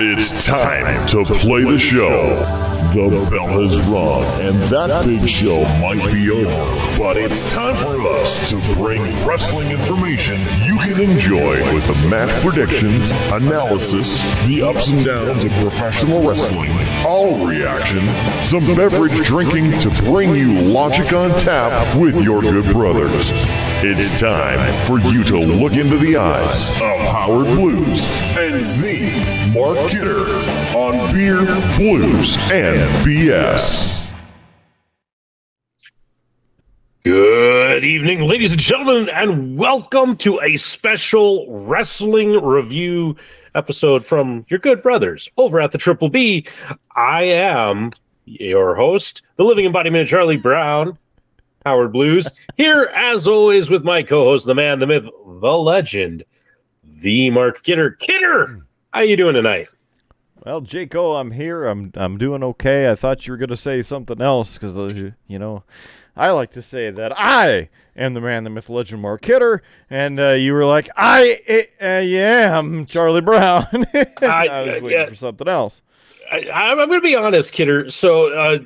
It's time to play the show. The bell has rung, and that big show might be over. But it's time for us to bring wrestling information you can enjoy with the match predictions, analysis, the ups and downs of professional wrestling, all reaction, some beverage drinking to bring you logic on tap with your good brothers. It's time for you to look into the eyes of Howard Blues and the Mark Kidder on Beer, Blues, and BS. Good evening, ladies and gentlemen, and welcome to a special wrestling review episode from your good brothers over at the Triple B. I am your host, the living embodiment of Charlie Brown, Howard Blues, here as always with my co-host, the man, the myth, the legend, the Mark Kidder. Kidder, how you doing tonight? Well, Jaco, I'm here. I'm I'm doing okay. I thought you were going to say something else because you know, I like to say that I am the man, the myth, legend, Mark Kidder, and uh, you were like, I uh, am Charlie Brown. I, I, was waiting uh, for something else. I, am going to be honest, Kidder. So, uh,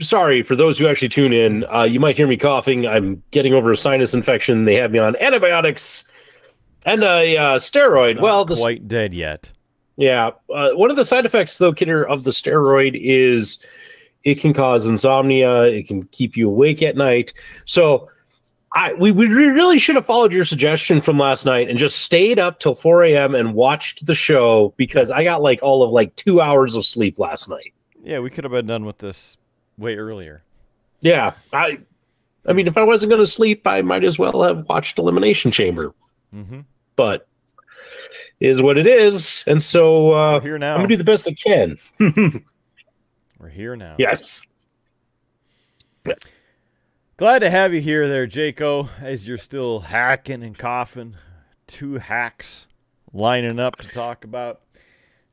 sorry for those who actually tune in. Uh, you might hear me coughing. I'm getting over a sinus infection. They have me on antibiotics and a uh, steroid. well, the quite dead yet. Yeah, uh, one of the side effects, though, Kidder, of the steroid is it can cause insomnia. It can keep you awake at night. So. I we, we really should have followed your suggestion from last night and just stayed up till 4 a.m. and watched the show because I got like all of like two hours of sleep last night. Yeah, we could have been done with this way earlier. Yeah, I, I mean, if I wasn't going to sleep, I might as well have watched Elimination Chamber. Mm-hmm. But is what it is, and so uh, We're here now. I'm gonna do the best I can. We're here now. Yes. Glad to have you here, there, Jaco. As you're still hacking and coughing, two hacks lining up to talk about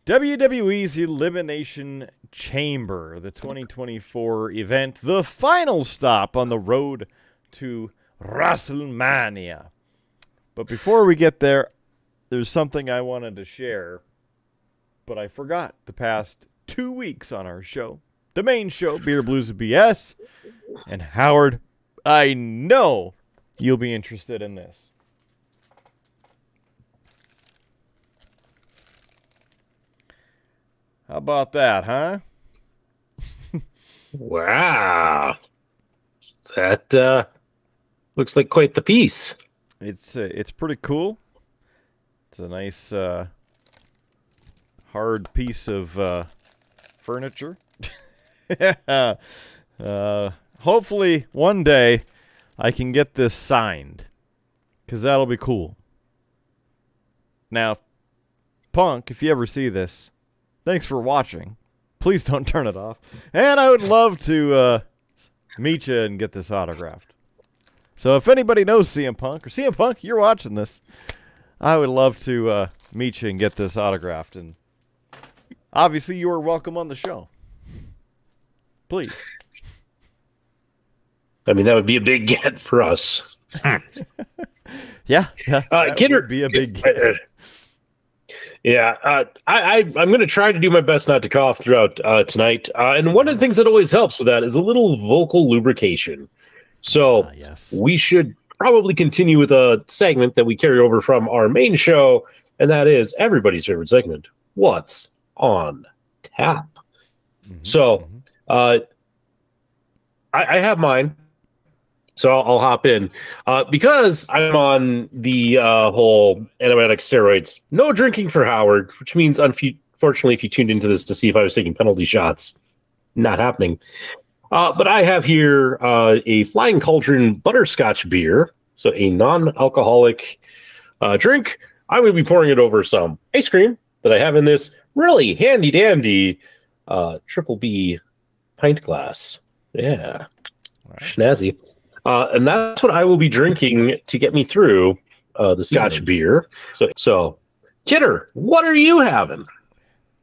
WWE's Elimination Chamber, the 2024 event, the final stop on the road to WrestleMania. But before we get there, there's something I wanted to share, but I forgot the past two weeks on our show. The main show, Beer Blues and BS. And Howard, I know you'll be interested in this. How about that, huh? wow. That uh, looks like quite the piece. It's uh, it's pretty cool. It's a nice uh, hard piece of uh, furniture. uh, hopefully one day I can get this signed because that'll be cool. Now, Punk, if you ever see this, Thanks for watching. Please don't turn it off. And I would love to uh, meet you and get this autographed. So if anybody knows CM Punk or CM Punk, you're watching this, I would love to uh, meet you and get this autographed. And obviously, you are welcome on the show. Please. I mean, that would be a big get for us. yeah, yeah. Uh, Kidder, be a big get. Yeah, uh, I, I am going to try to do my best not to cough throughout uh, tonight. Uh, and one of the things that always helps with that is a little vocal lubrication. So ah, yes. we should probably continue with a segment that we carry over from our main show, and that is everybody's favorite segment: What's on tap? Mm-hmm. So, mm-hmm. uh, I, I have mine so I'll, I'll hop in uh, because I'm on the uh, whole antibiotic steroids. No drinking for Howard, which means unfortunately, if you tuned into this to see if I was taking penalty shots, not happening. Uh, but I have here uh, a Flying Cauldron butterscotch beer, so a non-alcoholic uh, drink. I'm going to be pouring it over some ice cream that I have in this really handy dandy uh, triple B pint glass. Yeah, right. snazzy. Uh, and that's what I will be drinking to get me through uh, the Scotch beer. So, so, Kidder, what are you having?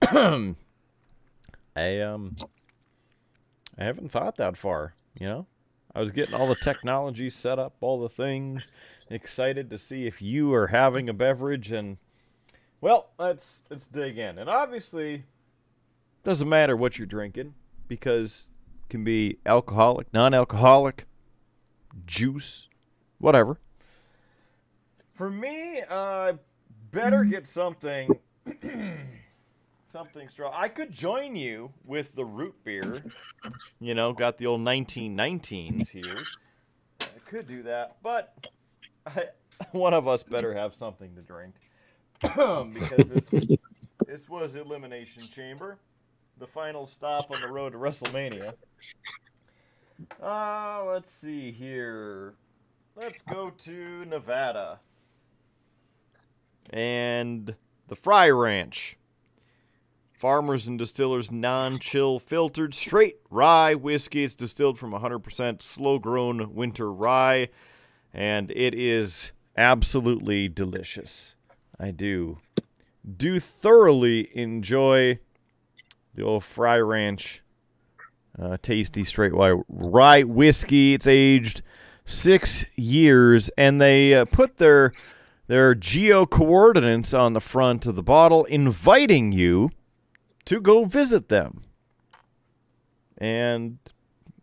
I um, I haven't thought that far. You know, I was getting all the technology set up, all the things, excited to see if you are having a beverage, and Well, let's let's dig in, and obviously, doesn't matter what you're drinking because it can be alcoholic, non-alcoholic, juice, whatever. For me, uh, better get something, something strong. I could join you with the root beer. You know, got the old 1919s here. I could do that, but I, one of us better have something to drink because this this was Elimination Chamber, the final stop on the road to WrestleMania. Uh, let's see here. Let's go to Nevada and the Frey Ranch. Farmers and Distillers non chill filtered straight rye whiskey. It's distilled from 100% slow grown winter rye, and it is absolutely delicious. I do do thoroughly enjoy the old Frey Ranch uh, tasty straight rye whiskey. It's aged six years, and they uh, put their their geo coordinates on the front of the bottle, inviting you to go visit them. And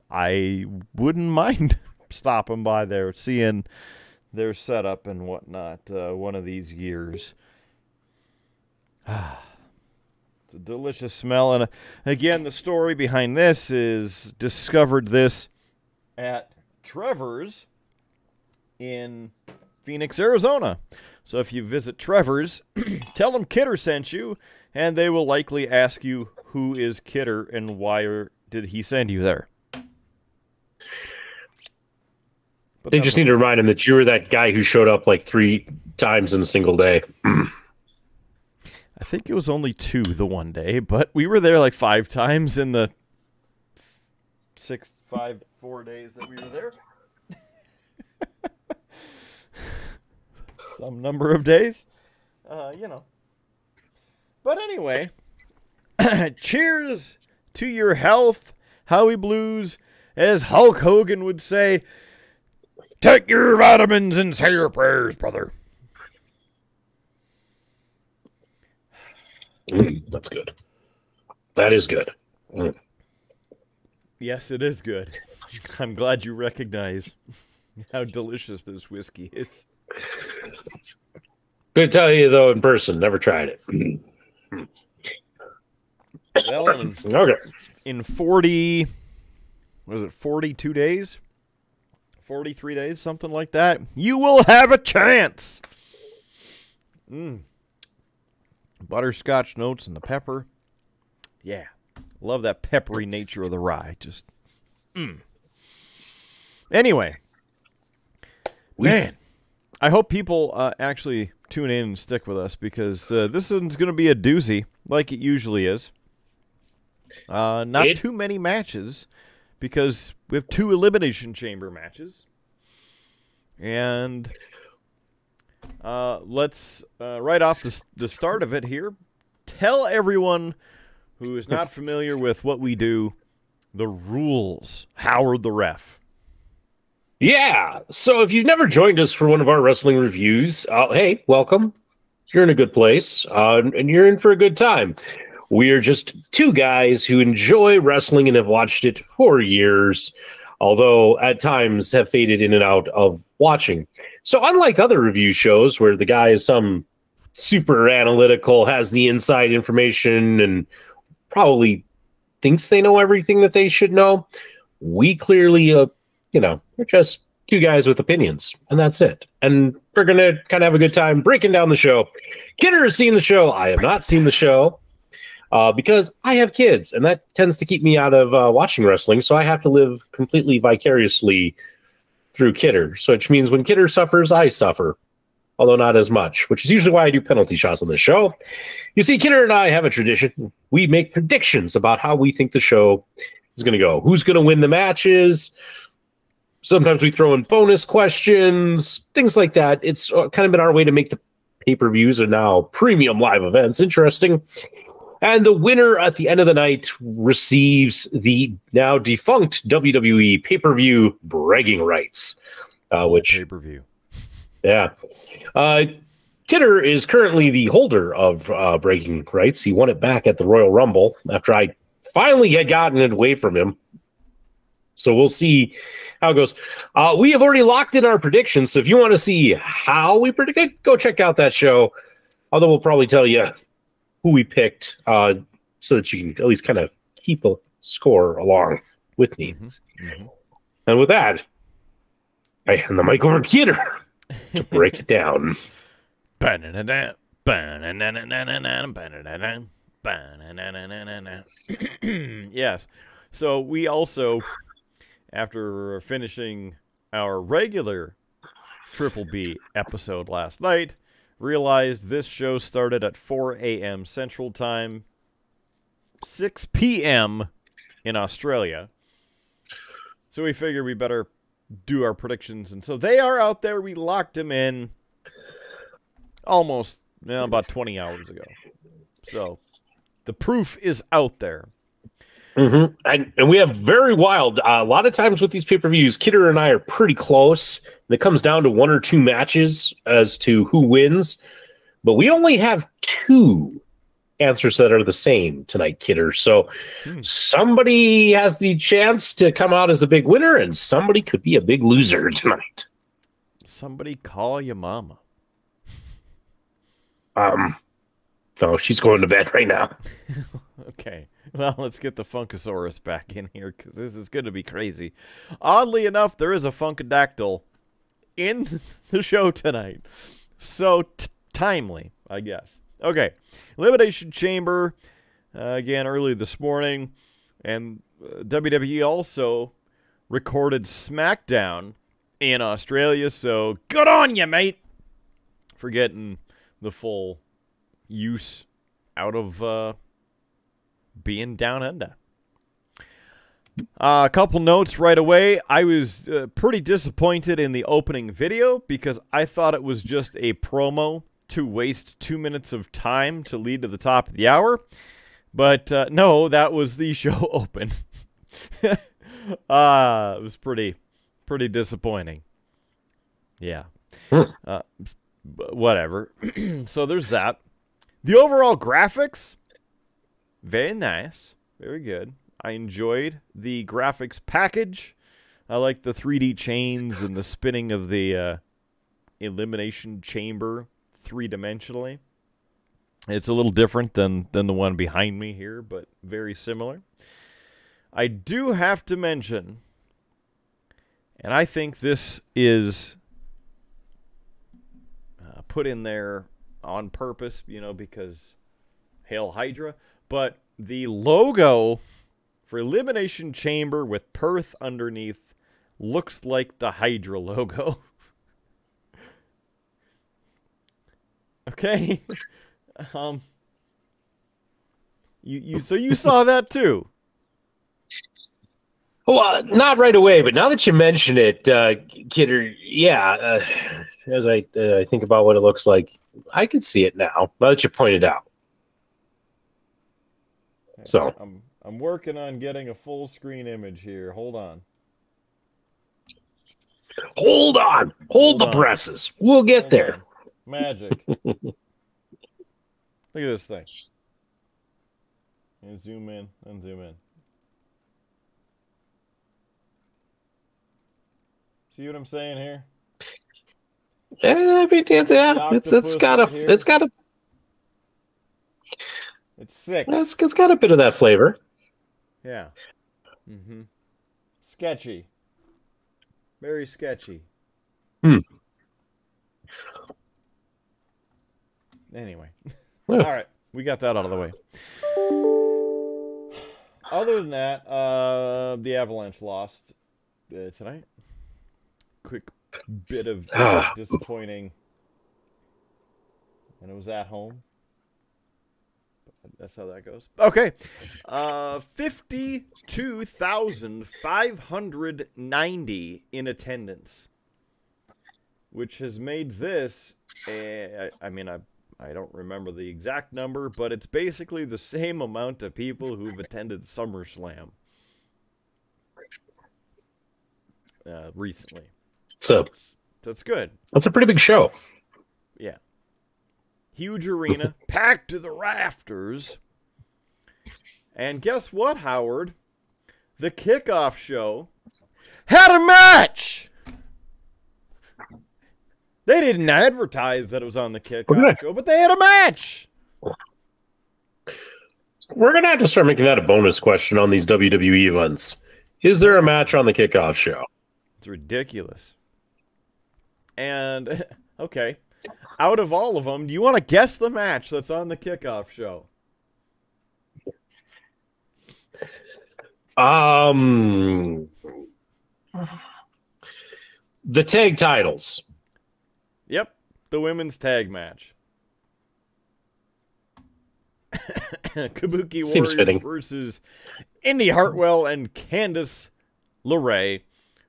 I wouldn't mind stopping by there, seeing their setup and whatnot uh, one of these years. it's a delicious smell. And uh, again, the story behind this is discovered this at Trevor's in Phoenix, Arizona. So if you visit Trevor's, tell them Kidder sent you, and they will likely ask you who is Kidder and why did he send you there. But they just need to remind him that you were that guy who showed up like three times in a single day. I think it was only two the one day, but we were there like five times in the six, five, four days that we were there. Some number of days. Uh, you know. But anyway, cheers to your health, Howie Blues. As Hulk Hogan would say, Take your vitamins and say your prayers, brother. Mm, that's good. That is good. Mm. Yes, it is good. I'm glad you recognize how delicious this whiskey is. Good to tell you though in person, never tried it. Well, in, okay. In 40, was it 42 days? 43 days, something like that, you will have a chance. Mm. Butterscotch notes and the pepper. Yeah. Love that peppery nature of the rye. Just. Mm. Anyway. Man. I hope people uh, actually tune in and stick with us because uh, this one's going to be a doozy, like it usually is. Uh, not it, too many matches because we have two elimination chamber matches. And uh, let's uh, right off the, the start of it here, tell everyone who is not familiar with what we do the rules. Howard the ref. Yeah. So if you've never joined us for one of our wrestling reviews, uh, hey, welcome. You're in a good place, uh, and you're in for a good time. We are just two guys who enjoy wrestling and have watched it for years, although at times have faded in and out of watching. So, unlike other review shows where the guy is some super analytical, has the inside information, and probably thinks they know everything that they should know, we clearly, uh, you know, we're just two guys with opinions, and that's it. And we're gonna kind of have a good time breaking down the show. Kidder has seen the show. I have not seen the show uh, because I have kids, and that tends to keep me out of uh, watching wrestling. So I have to live completely vicariously through Kidder. So which means when Kidder suffers, I suffer, although not as much, which is usually why I do penalty shots on this show. You see, Kidder and I have a tradition. We make predictions about how we think the show is going to go, who's going to win the matches. Sometimes we throw in bonus questions, things like that. It's uh, kind of been our way to make the pay per views and now premium live events interesting. And the winner at the end of the night receives the now defunct WWE pay per view bragging rights, uh, which pay per view. Yeah. Uh, Kidder is currently the holder of uh, breaking rights. He won it back at the Royal Rumble after I finally had gotten it away from him. So we'll see how it goes. Uh, we have already locked in our predictions. So if you want to see how we predicted, go check out that show. Although we'll probably tell you who we picked uh, so that you can at least kind of keep the score along with me. Mm-hmm. And with that, I hand the mic over to Kidder to break it down. Yes. So we also, after finishing our regular Triple B episode last night, realized this show started at 4 a.m. Central Time, 6 p.m. in Australia. So we figured we better do our predictions. And so they are out there. We locked them in almost well, about 20 hours ago. So the proof is out there. Mm-hmm. And, and we have very wild. Uh, a lot of times with these pay per views, Kidder and I are pretty close. It comes down to one or two matches as to who wins. But we only have two answers that are the same tonight, Kidder. So Hmm. somebody has the chance to come out as a big winner, and somebody could be a big loser tonight. Somebody call your mama. Um, no, she's going to bed right now. Okay. Well, let's get the Funkasaurus back in here because this is going to be crazy. Oddly enough, there is a Funkadactyl in the show tonight. So timely, I guess. Okay. Elimination Chamber, uh, again, early this morning. And uh, WWE also recorded SmackDown in Australia. So good on you, mate, for getting the full use out of. Uh, being down under. Uh, a couple notes right away. I was uh, pretty disappointed in the opening video because I thought it was just a promo to waste two minutes of time to lead to the top of the hour. But uh, no, that was the show open. uh, it was pretty, pretty disappointing. Yeah. Hmm. Uh, whatever. so there's that. The overall graphics very nice. Very good. I enjoyed the graphics package. I like the 3D chains and the spinning of the uh, elimination chamber three dimensionally. It's a little different than, than the one behind me here, but very similar. I do have to mention, and I think this is uh, put in there on purpose, you know, because Hail Hydra, but the logo for Elimination Chamber with Perth underneath looks like the Hydra logo. okay? um you you so you saw that too. Well, not right away, but now that you mention it, uh, Kidder, yeah, uh, as I uh, I think about what it looks like, I could see it now. Now that you pointed out. So. I'm I'm working on getting a full screen image here. Hold on. Hold on, hold, Hold the on. presses. We'll get Hold there. on. Magic. Look at this thing. And zoom in and zoom in. See what I'm saying here? Yeah, I mean, yeah, it's it's got a here. it's got a It's six. it's, it's got a bit of that flavor. Yeah. Mm-hmm. Sketchy. Very sketchy. Hmm. Anyway. All right. We got that out of the way. Other than that, uh, the Avalanche lost uh, tonight. Quick bit of Ah. disappointing. And it was at home. That's how that goes. Okay. Uh 52,590 in attendance. Which has made this eh, I, I mean I I don't remember the exact number, but it's basically the same amount of people who've attended SummerSlam uh, recently. So That's good. that's a pretty big show. Yeah. Huge arena, packed to the rafters. And guess what, Howard? The kickoff show had a match. They didn't advertise that it was on the kickoff Okay. show, but they had a match. We're gonna have to start making that a bonus question on these WWE events. Is there a match on the kickoff show? It's ridiculous. And okay, out of all of them, do you want to guess the match that's on the kickoff show? Um, the tag titles. Yep, the women's tag match. Kabuki fitting. versus Indi Hartwell and Candice LeRae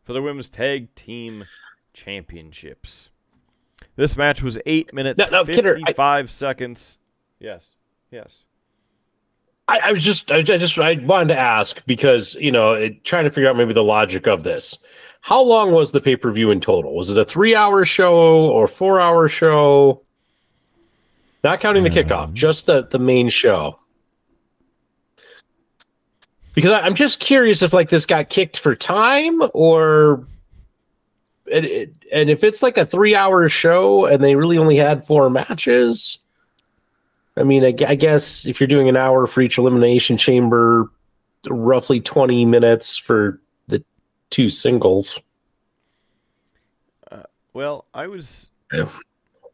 for the women's tag team championships. This match was eight minutes No, no, Kidder, I- fifty-five seconds. Yes, yes. I, I was just, I, just, I wanted to ask because you know, it, trying to figure out maybe the logic of this. How long was the pay per view in total? Was it a three hour show or four hour show? Not counting the mm. kickoff, just the the main show. Because I, I'm just curious if like this got kicked for time or. And, and if it's like a three hour show and they really only had four matches, I mean, I, I guess if you're doing an hour for each elimination chamber, roughly 20 minutes for the two singles. Well, I was Yeah. I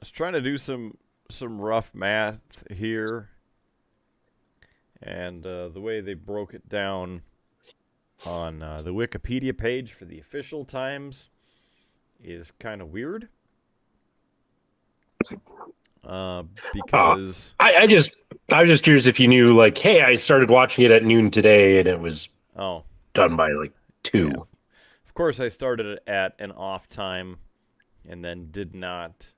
was trying to do some some rough math here, and uh, the way they broke it down on uh, the Wikipedia page for the official times is kind of weird. Uh, because I, I just, I was just curious if you knew, like, hey, I started watching it at noon today and it was oh, done by like two. Yeah. Of course, I started it at an off time and then did not,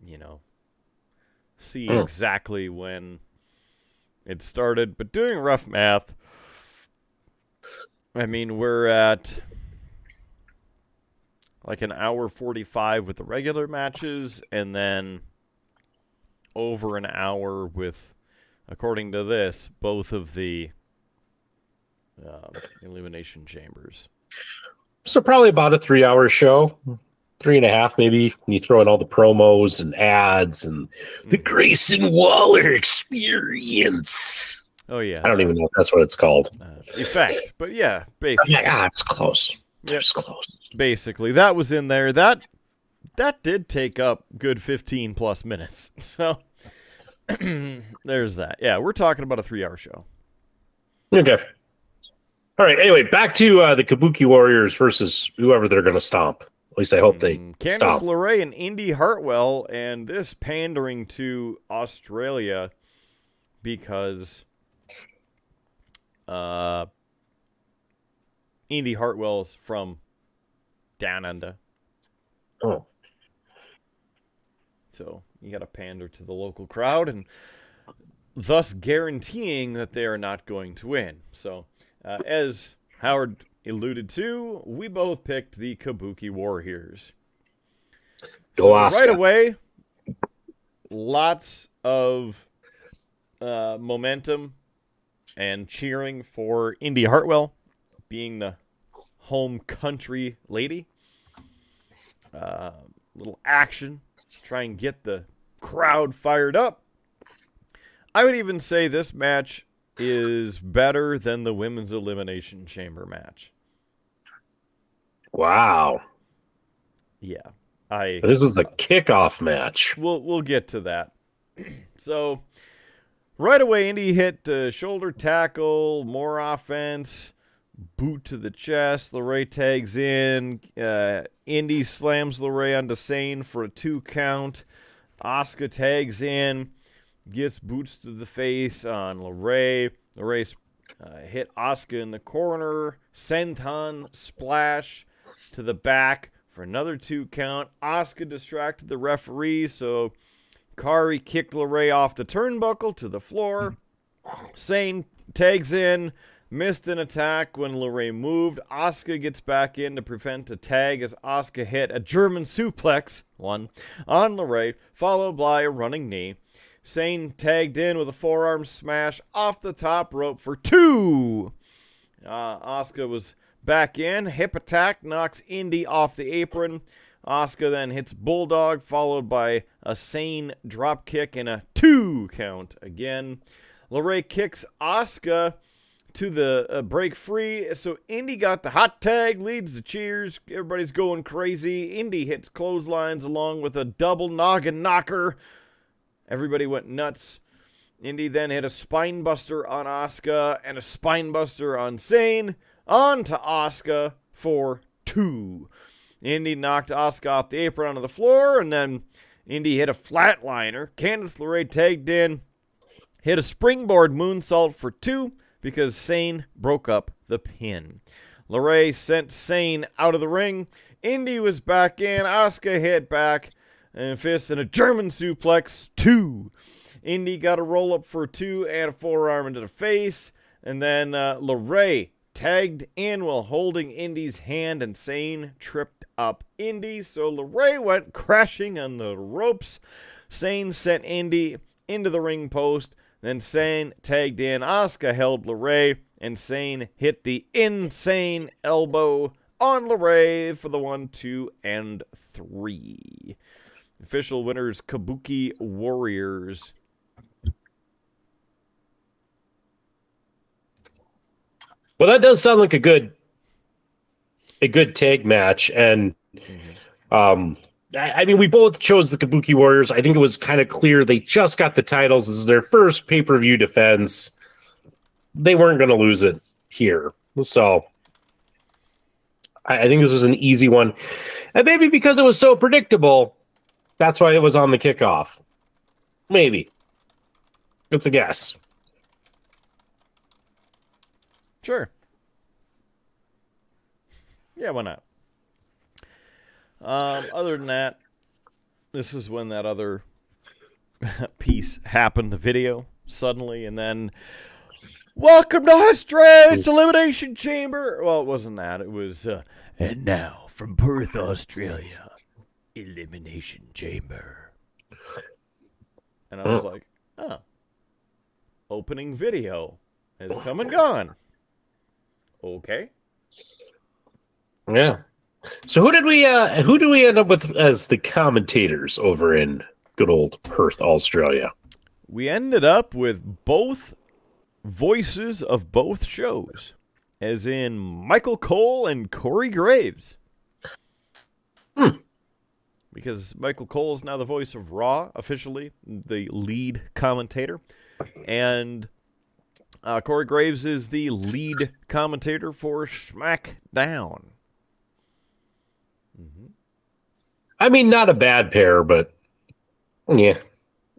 you know, see Hmm. exactly when it started. But doing rough math, I mean, we're at like an hour 45 with the regular matches and then over an hour with, according to this, both of the uh, elimination chambers. So probably about a three hour show, three and a half maybe. When you throw in all the promos and ads and the Grayson Waller experience. Oh yeah, I don't even know if that's what it's called. uh, effect. But yeah, I'm basically, ah, it's close. Yep. It's close. basically that was in there. That that did take up good 15 plus minutes. So there's that. Yeah, we're talking about a 3-hour show. Okay. All right. Anyway, back to uh, the Kabuki Warriors versus whoever they're going to stomp. At least I hope they Mm, Candice stomp. LeRae and Indi Hartwell, and this pandering to Australia because uh, Indi Hartwell's from down under. Oh. So you got to pander to the local crowd and thus guaranteeing that they are not going to win. So, uh, as Howard alluded to, we both picked the Kabuki Warriors. So right away, lots of uh, momentum and cheering for Indi Hartwell being the home country lady. Uh, little action, try and get the crowd fired up. I would even say this match is better than the women's elimination chamber match. Wow. Yeah, I This is the kickoff match. we'll we'll get to that. so right away, Indi hit uh, shoulder tackle, more offense, boot to the chest. LeRae tags in. Uh, Indi slams LeRae onto Sane for a two count. Asuka tags in, gets boots to the face on LeRae. LeRae uh, hit Asuka in the corner. Senton splash to the back for another two count. Asuka distracted the referee, so Kairi kicked LeRae off the turnbuckle to the floor. Sane tags in, missed an attack when LeRae moved. Asuka gets back in to prevent a tag as Asuka hit a German suplex, one, on LeRae, followed by a running knee. Sane tagged in with a forearm smash off the top rope for two. Uh, Asuka was back in. Hip attack knocks Indi off the apron. Asuka then hits Bulldog, followed by a Sane drop kick and a two count again. LeRae kicks Asuka to the uh, break free. So Indi got the hot tag, leads the cheers. Everybody's going crazy. Indi hits clotheslines along with a double noggin knocker. Everybody went nuts. Indi then hit a spine buster on Asuka and a spine buster on Sane. On to Asuka for two. Indi knocked Asuka off the apron onto the floor, and then Indi hit a flatliner. Candice LeRae tagged in, hit a springboard moonsault for two because Sane broke up the pin. LeRae sent Sane out of the ring. Indi was back in. Asuka hit back and fist and a German suplex. Two. Indi got a roll up for two and a forearm into the face. And then uh, LeRae tagged in while holding Indi's hand, and Sane tripped up Indi. So LeRae went crashing on the ropes. Sane sent Indi into the ring post. Then Sane tagged in. Asuka held LeRae, and Sane hit the insane elbow on LeRae for the one, two, and three. Official winners Kabuki Warriors. Well, that does sound like a good a good tag match, and um, I, I mean, we both chose the Kabuki Warriors. I think it was kind of clear they just got the titles. This is their first pay per view defense. They weren't going to lose it here, so I, I think this was an easy one, and maybe because it was so predictable, that's why it was on the kickoff. Maybe it's a guess. Sure. Yeah, why not? Um, other than that, this is when that other piece happened, the video, suddenly, and then Welcome to Australia's Elimination Chamber. Well, it wasn't that. It was, uh, and now from Perth, Australia, Elimination Chamber. And I was like, oh, opening video has come and gone. Okay. Yeah. So who did we uh who do we end up with as the commentators over in good old Perth, Australia? We ended up with both voices of both shows, as in Michael Cole and Corey Graves. Hmm. Because Michael Cole is now the voice of Raw, officially, the lead commentator. And uh, Corey Graves is the lead commentator for SmackDown. I mean, not a bad pair, but yeah.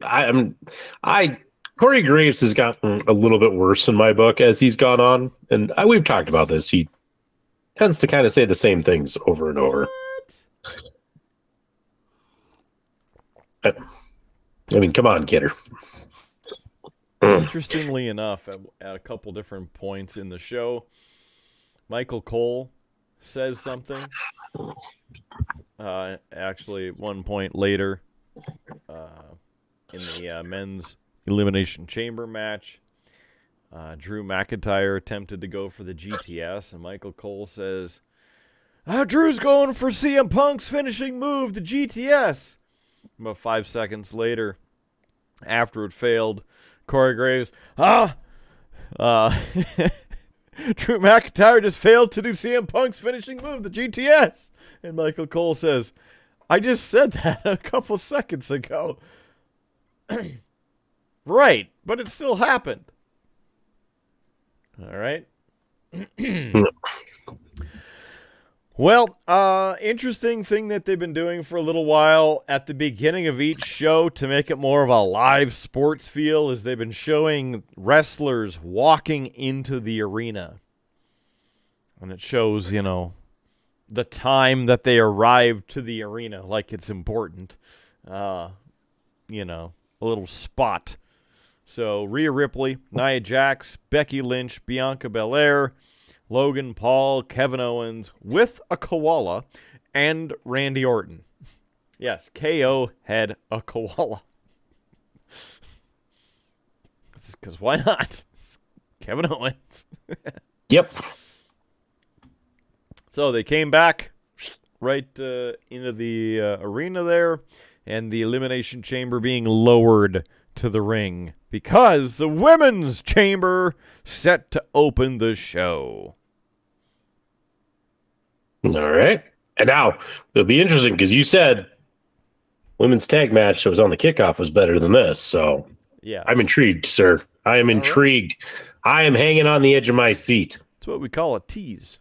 I am I Corey Graves has gotten a little bit worse in my book as he's gone on, and I, we've talked about this. He tends to kind of say the same things over and over. I mean, come on, kidder. Interestingly enough, at, at a couple different points in the show, Michael Cole says something. Uh, actually, one point later, uh, in the uh, men's elimination chamber match, uh, Drew McIntyre attempted to go for the GTS, and Michael Cole says, ah, "Drew's going for CM Punk's finishing move, the GTS." About five seconds later, after it failed, Corey Graves, ah, uh, Drew McIntyre just failed to do CM Punk's finishing move, the GTS. And Michael Cole says, I just said that a couple seconds ago. right, but it still happened. All right. Well, uh, interesting thing that they've been doing for a little while at the beginning of each show to make it more of a live sports feel is they've been showing wrestlers walking into the arena. And it shows, you know, the time that they arrived to the arena like it's important. Uh, you know, a little spot So Rhea Ripley, Nia Jax, Becky Lynch, Bianca Belair, Logan Paul, Kevin Owens with a koala, and Randy Orton. Yes, KO had a koala. Because why not? It's Kevin Owens. Yep. So they came back right uh, into the uh, arena there, and the Elimination Chamber being lowered to the ring because the Women's Chamber set to open the show. All right. And now it'll be interesting because you said women's tag match that was on the kickoff was better than this. So Yeah, I'm intrigued, sir. I am intrigued. I am hanging on the edge of my seat. It's what we call a tease.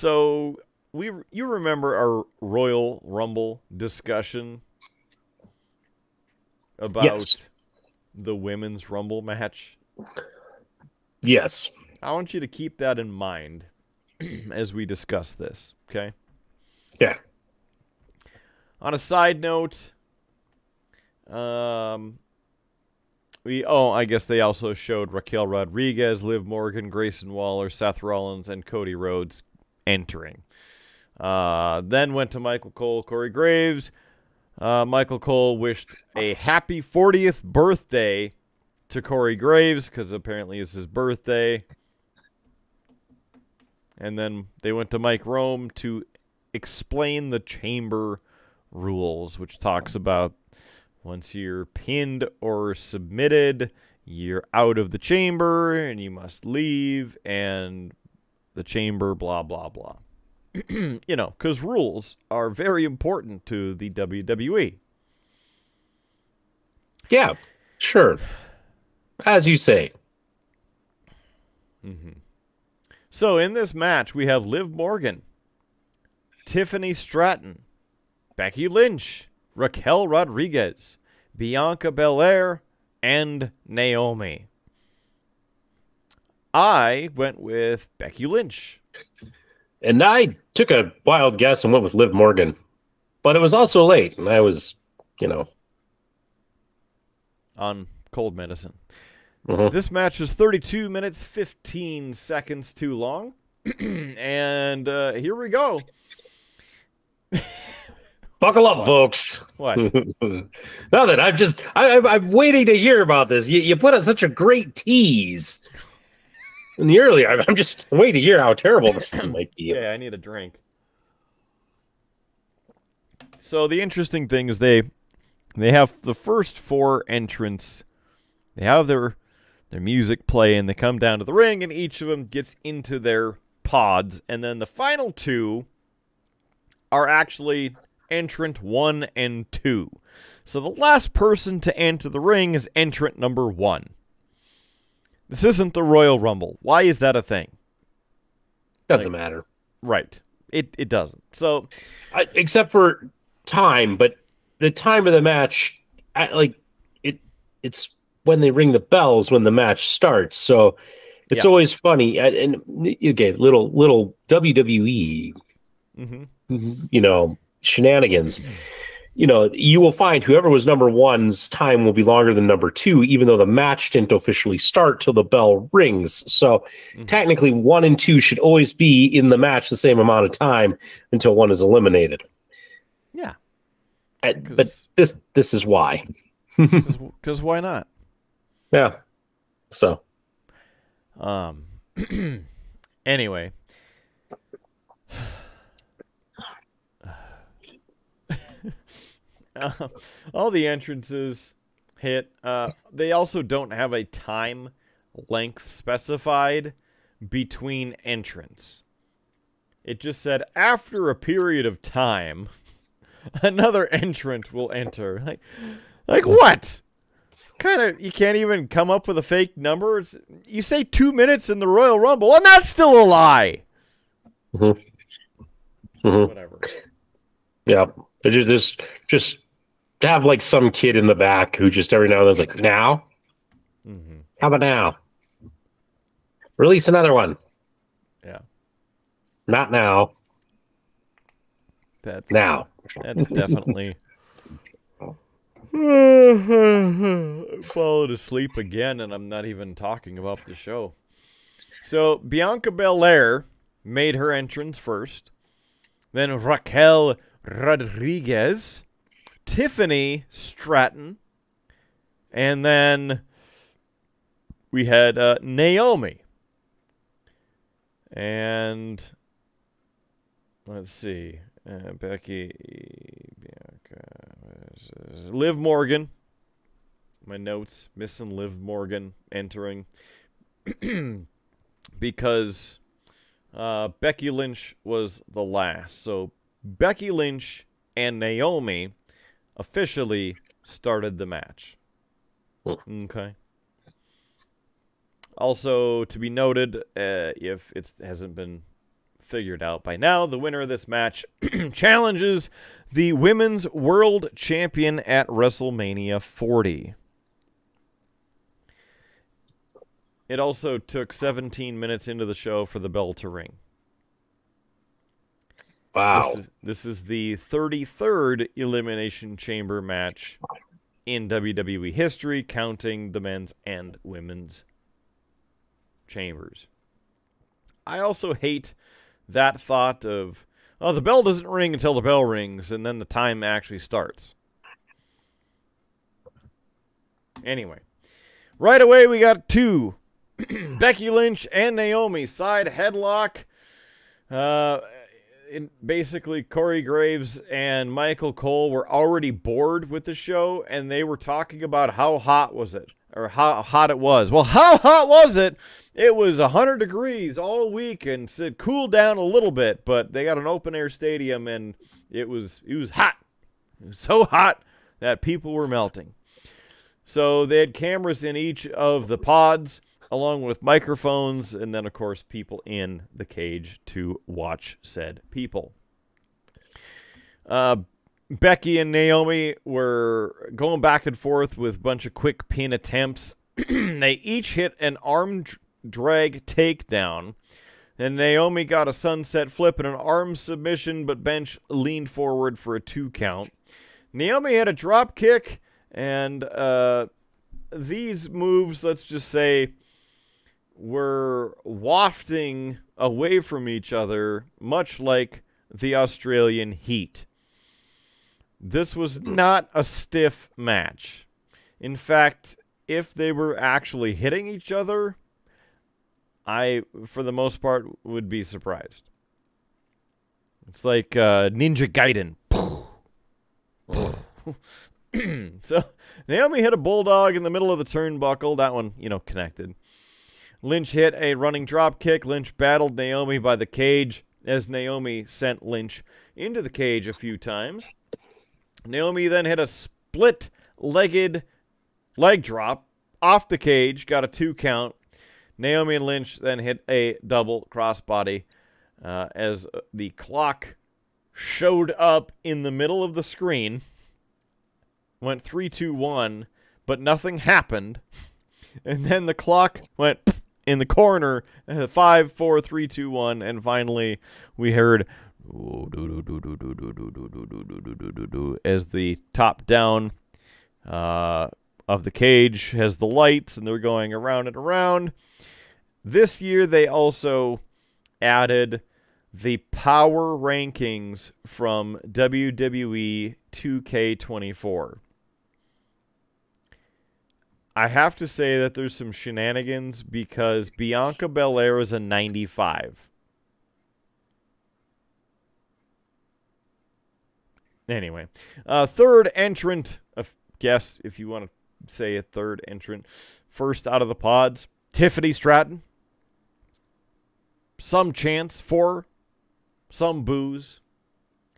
So we you remember our Royal Rumble discussion about Yes. the women's Rumble match? Yes. I want you to keep that in mind as we discuss this, okay? Yeah. On a side note, um, we oh, I guess they also showed Raquel Rodriguez, Liv Morgan, Grayson Waller, Seth Rollins, and Cody Rhodes entering. Uh, then went to Michael Cole, Corey Graves. Uh, Michael Cole wished a happy 40th birthday to Corey Graves because apparently it's his birthday. And then they went to Mike Rome to explain the chamber rules, which talks about once you're pinned or submitted, you're out of the chamber and you must leave, and the chamber, blah, blah, blah. you know, because rules are very important to the. WWE. Yeah. Sure. As you say. Mm-hmm. So in this match, we have Liv Morgan, Tiffany Stratton, Becky Lynch, Raquel Rodriguez, Bianca Belair, and Naomi. I went with Becky Lynch. And I took a wild guess and went with Liv Morgan. But it was also late, and I was, you know, on cold medicine. Mhm. This match was 32 minutes 15 seconds too long. and uh, here we go. buckle up, folks. What? Nothing. I'm just, I, I'm, I'm waiting to hear about this. You, you put on such a great tease in the earlier. I'm, I'm just waiting to hear how terrible this thing might be. yeah, I need a drink. So the interesting thing is they they have the first four entrants. They have their their music play and they come down to the ring and each of them gets into their pods and then the final two are actually entrant 1 and 2. So the last person to enter the ring is entrant number 1. This isn't the Royal Rumble. Why is that a thing? Doesn't matter. Right. It it doesn't. So I, except for time, but the time of the match, I, like it, it's when they ring the bells when the match starts. So it's Yeah. always funny. And, and okay, little little WWE, mhm. you know, shenanigans. You know, you will find whoever was number one's time will be longer than number two, even though the match didn't officially start till the bell rings. So Mhm. technically, one and two should always be in the match the same amount of time until one is eliminated. Yeah. But this this is why. Because why not? Yeah. So Um. anyway. Uh, all the entrances hit. Uh, they also don't have a time length specified between entrance. It just said after a period of time, another entrant will enter. Like, like what? kind of you can't even come up with a fake number. It's, you say two minutes in the Royal Rumble, and that's still a lie. Mhm. Whatever. yeah, They ju- just just have like some kid in the back who just every now and then is like, now, hmm how about now? Release another one. Yeah, Not now. that's Now. That's definitely Fallen asleep again, and I'm not even talking about the show. So Bianca Belair made her entrance first. Then Raquel Rodriguez, Tiffany Stratton, and then we had uh, Naomi. And let's see, uh, Becky, Bianca, Liv Morgan. My notes missing Liv Morgan entering because uh, Becky Lynch was the last. So Becky Lynch and Naomi officially started the match. Okay. Also, to be noted, uh, if it hasn't been figured out by now, the winner of this match challenges the Women's World Champion at WrestleMania 40. It also took 17 minutes into the show for the bell to ring. Wow. This is, this is the 33rd Elimination Chamber match in WWE history, counting the men's and women's chambers. I also hate that thought of, oh, the bell doesn't ring until the bell rings, and then the time actually starts. Anyway, right away we got two Becky Lynch and Naomi side headlock. Uh, it, basically, Corey Graves and Michael Cole were already bored with the show, and they were talking about how hot was it or how hot it was. Well, how hot was it? It was 100 degrees all week and said cool down a little bit, but they got an open air stadium and it was it was hot. It was so hot that people were melting. So they had cameras in each of the pods along with microphones, and then, of course, people in the cage to watch said people. Uh, Becky and Naomi were going back and forth with a bunch of quick pin attempts. they each hit an arm drag takedown. And Naomi got a sunset flip and an arm submission, but Bench leaned forward for a two count. Naomi had a drop kick, and uh, these moves, let's just say, were wafting away from each other, much like the Australian heat. This was not a stiff match. In fact, if they were actually hitting each other, I, for the most part, would be surprised. It's like uh, Ninja Gaiden. so Naomi hit a bulldog in the middle of the turnbuckle. That one, you know, connected. Lynch hit a running drop kick. Lynch battled Naomi by the cage as Naomi sent Lynch into the cage a few times. Naomi then hit a split legged leg drop off the cage, got a two count. Naomi and Lynch then hit a double crossbody uh, as the clock showed up in the middle of the screen. Went 3 2 1, but nothing happened. And then the clock went in the corner. Five, four, three, two, one, and finally we heard as the top down uh, of the cage has the lights, and they're going around and around. This year they also added the power rankings from WWE 2K24. I have to say that there's some shenanigans because Bianca Belair is a 95. Anyway, uh, third entrant, I guess if you want to say a third entrant, first out of the pods, Tiffany Stratton. Some chance for some booze.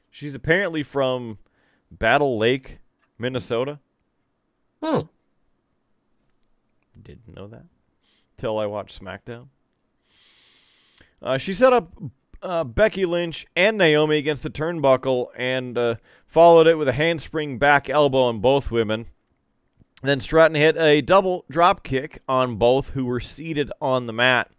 She's apparently from Battle Lake, Minnesota. Hmm. Didn't know that till I watched SmackDown. Uh, she set up uh, Becky Lynch and Naomi against the turnbuckle and uh, followed it with a handspring back elbow on both women. Then Stratton hit a double drop kick on both who were seated on the mat.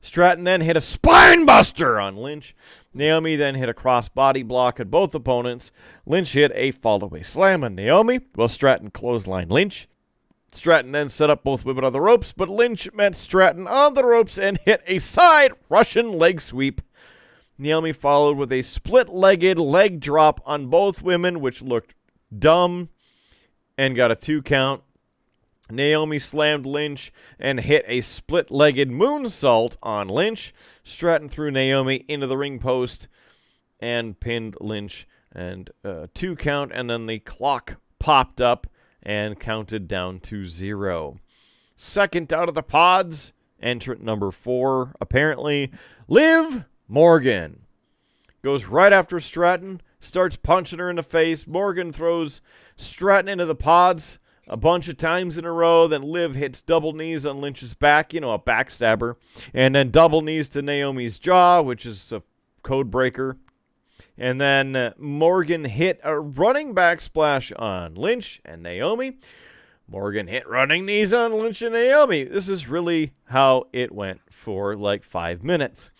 Stratton then hit a spine buster on Lynch. Naomi then hit a cross body block at both opponents. Lynch hit a fallaway slam on Naomi, while Stratton clotheslined Lynch. Stratton then set up both women on the ropes, but Lynch met Stratton on the ropes and hit a side Russian leg sweep. Naomi followed with a split legged leg drop on both women, which looked dumb and got a two count. Naomi slammed Lynch and hit a split legged moonsault on Lynch. Stratton threw Naomi into the ring post and pinned Lynch and uh, two count, and then the clock popped up and counted down to zero. Second out of the pods, entrant number four, apparently, Liv Morgan. Goes right after Stratton, starts punching her in the face. Morgan throws Stratton into the pods a bunch of times in a row. Then Liv hits double knees on Lynch's back, you know, a backstabber. And then double knees to Naomi's jaw, which is a code breaker. And then Morgan hit a running back splash on Lynch and Naomi. Morgan hit running knees on Lynch and Naomi. This is really how it went for like five minutes.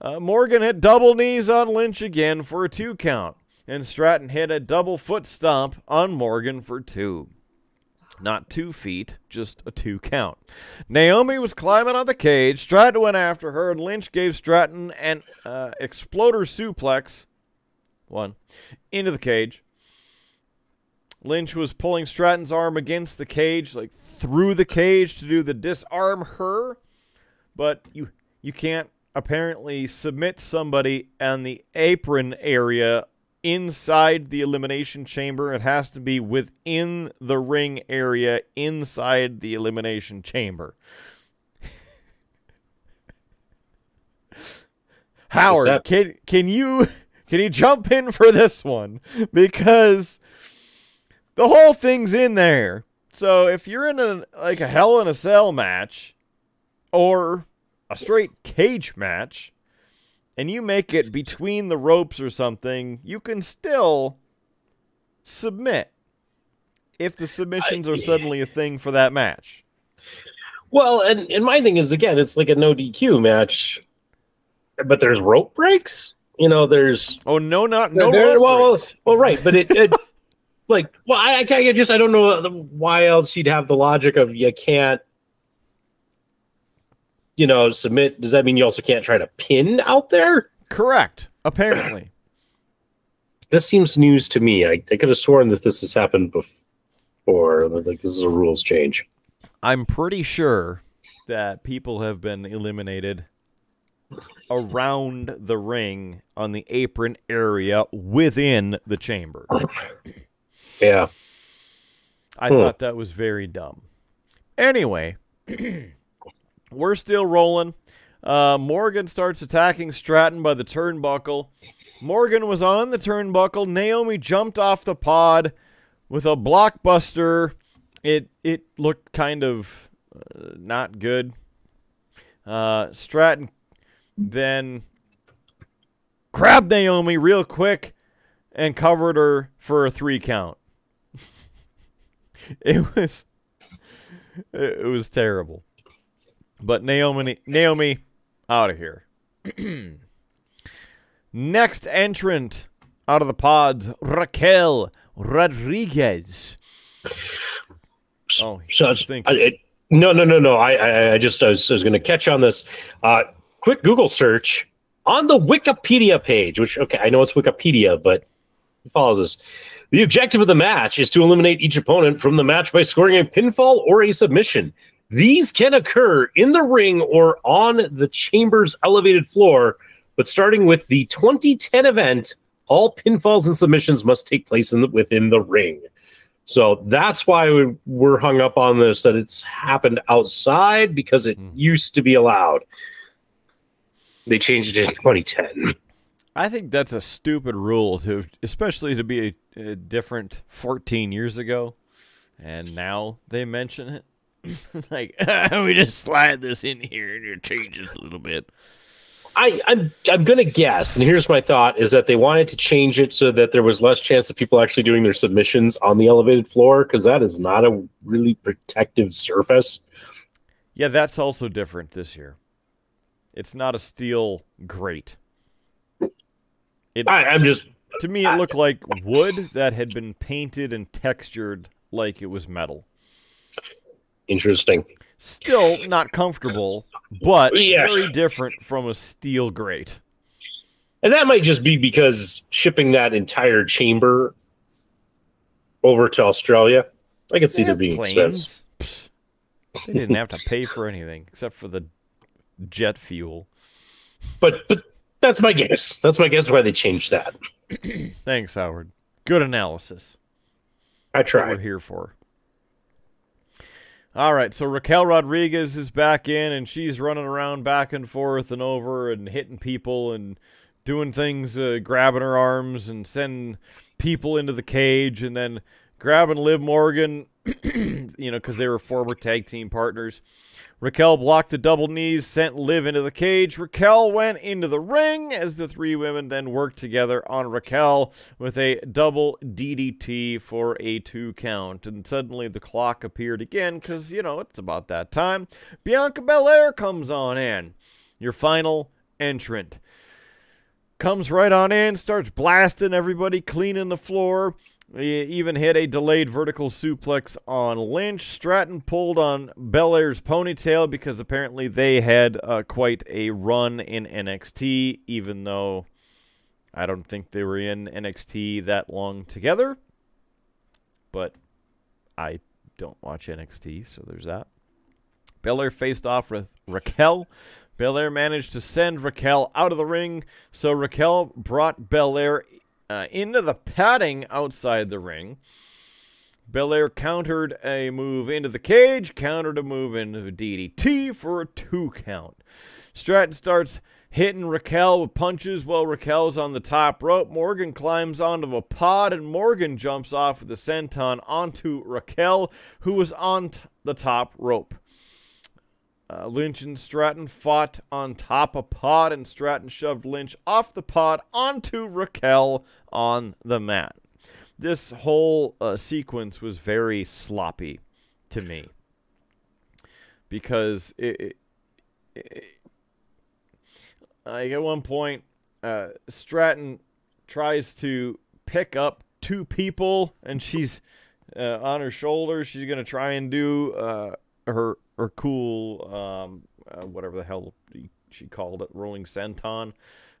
Uh, Morgan hit double knees on Lynch again for a two count. And Stratton hit a double foot stomp on Morgan for two not two feet, just a two count. Naomi was climbing on the cage. Stratton went after her, and Lynch gave Stratton an uh, exploder suplex, one, into the cage. Lynch was pulling Stratton's arm against the cage, like through the cage to do the disarm her, but you you can't apparently submit somebody on the apron area inside the elimination chamber. It has to be within the ring area inside the elimination chamber. Howard, can can you can you jump in for this one because the whole thing's in there. So if you're in a like a hell in a cell match or a straight cage match, and you make it between the ropes or something, you can still submit if the submissions are suddenly a thing for that match. Well, and, and my thing is again, it's like a no DQ match, but there's rope breaks. You know, there's oh no, not no. There, well, well, well, right, but it, it like well, I, I can't just I don't know why else you'd have the logic of you can't you know, submit, does that mean you also can't try to pin out there? Correct. Apparently. this seems news to me. I, I could have sworn that this has happened before. Like this is a rules change. I'm pretty sure that people have been eliminated around the ring on the apron area within the chamber. Yeah. I hmm. thought that was very dumb. Anyway, We're still rolling. Uh, Morgan starts attacking Stratton by the turnbuckle. Morgan was on the turnbuckle. Naomi jumped off the pod with a blockbuster. It it looked kind of uh, not good. Uh, Stratton then grabbed Naomi real quick and covered her for a three count. it was it was terrible. But Naomi, Naomi, out of here. Next entrant out of the pods, Raquel Rodriguez. Oh, so I, was I, no, no, no, no. I, I, I just I was, was going to catch on this. Uh, quick Google search on the Wikipedia page, which okay, I know it's Wikipedia, but it follows this. The objective of the match is to eliminate each opponent from the match by scoring a pinfall or a submission. These can occur in the ring or on the chamber's elevated floor, but starting with the 2010 event, all pinfalls and submissions must take place in the, within the ring. So that's why we, we're hung up on this that it's happened outside because it mm. used to be allowed. They changed it in 2010. I think that's a stupid rule to, especially to be a, a different 14 years ago, and now they mention it. like we just slide this in here and it changes a little bit. I, I'm I'm gonna guess, and here's my thought: is that they wanted to change it so that there was less chance of people actually doing their submissions on the elevated floor because that is not a really protective surface. Yeah, that's also different this year. It's not a steel grate. It, I, I'm just to me, it looked like wood that had been painted and textured like it was metal. interesting. Still not comfortable, but Yeah. very different from a steel grate. And that might just be because shipping that entire chamber over to Australia, I could see there being planes. expense. They didn't have to pay for anything except for the jet fuel. But but that's my guess. That's my guess why they changed that. Thanks, Howard. Good analysis. I What we're here for. All right, so Raquel Rodriguez is back in, and she's running around back and forth and over and hitting people and doing things, uh, grabbing her arms and sending people into the cage, and then grabbing Liv Morgan, you know, because they were former tag team partners. Raquel blocked the double knees, sent Liv into the cage. Raquel went into the ring as the three women then worked together on Raquel with a double DDT for a two count. And suddenly the clock appeared again because, you know, it's about that time. Bianca Belair comes on in. Your final entrant. Comes right on in, starts blasting everybody, cleaning the floor. He even hit a delayed vertical suplex on Lynch. Stratton pulled on Belair's ponytail because apparently they had uh, quite a run in NXT, even though I don't think they were in NXT that long together. But I don't watch NXT, so there's that. Belair faced off with Raquel. Belair managed to send Raquel out of the ring, so Raquel brought Belair uh, into the padding outside the ring. Belair countered a move into the cage, countered a move into the DDT for a two count. Stratton starts hitting Raquel with punches while Raquel's on the top rope. Morgan climbs onto a pod and Morgan jumps off with a senton onto Raquel, who was on the top rope. Uh, Lynch and Stratton fought on top of Pod, and Stratton shoved Lynch off the pod onto Raquel on the mat. This whole uh, sequence was very sloppy to me because it, it, it like at one point, uh, Stratton tries to pick up two people, and she's uh, on her shoulder. She's gonna try and do uh, her her cool um, uh, whatever the hell she called it, rolling senton,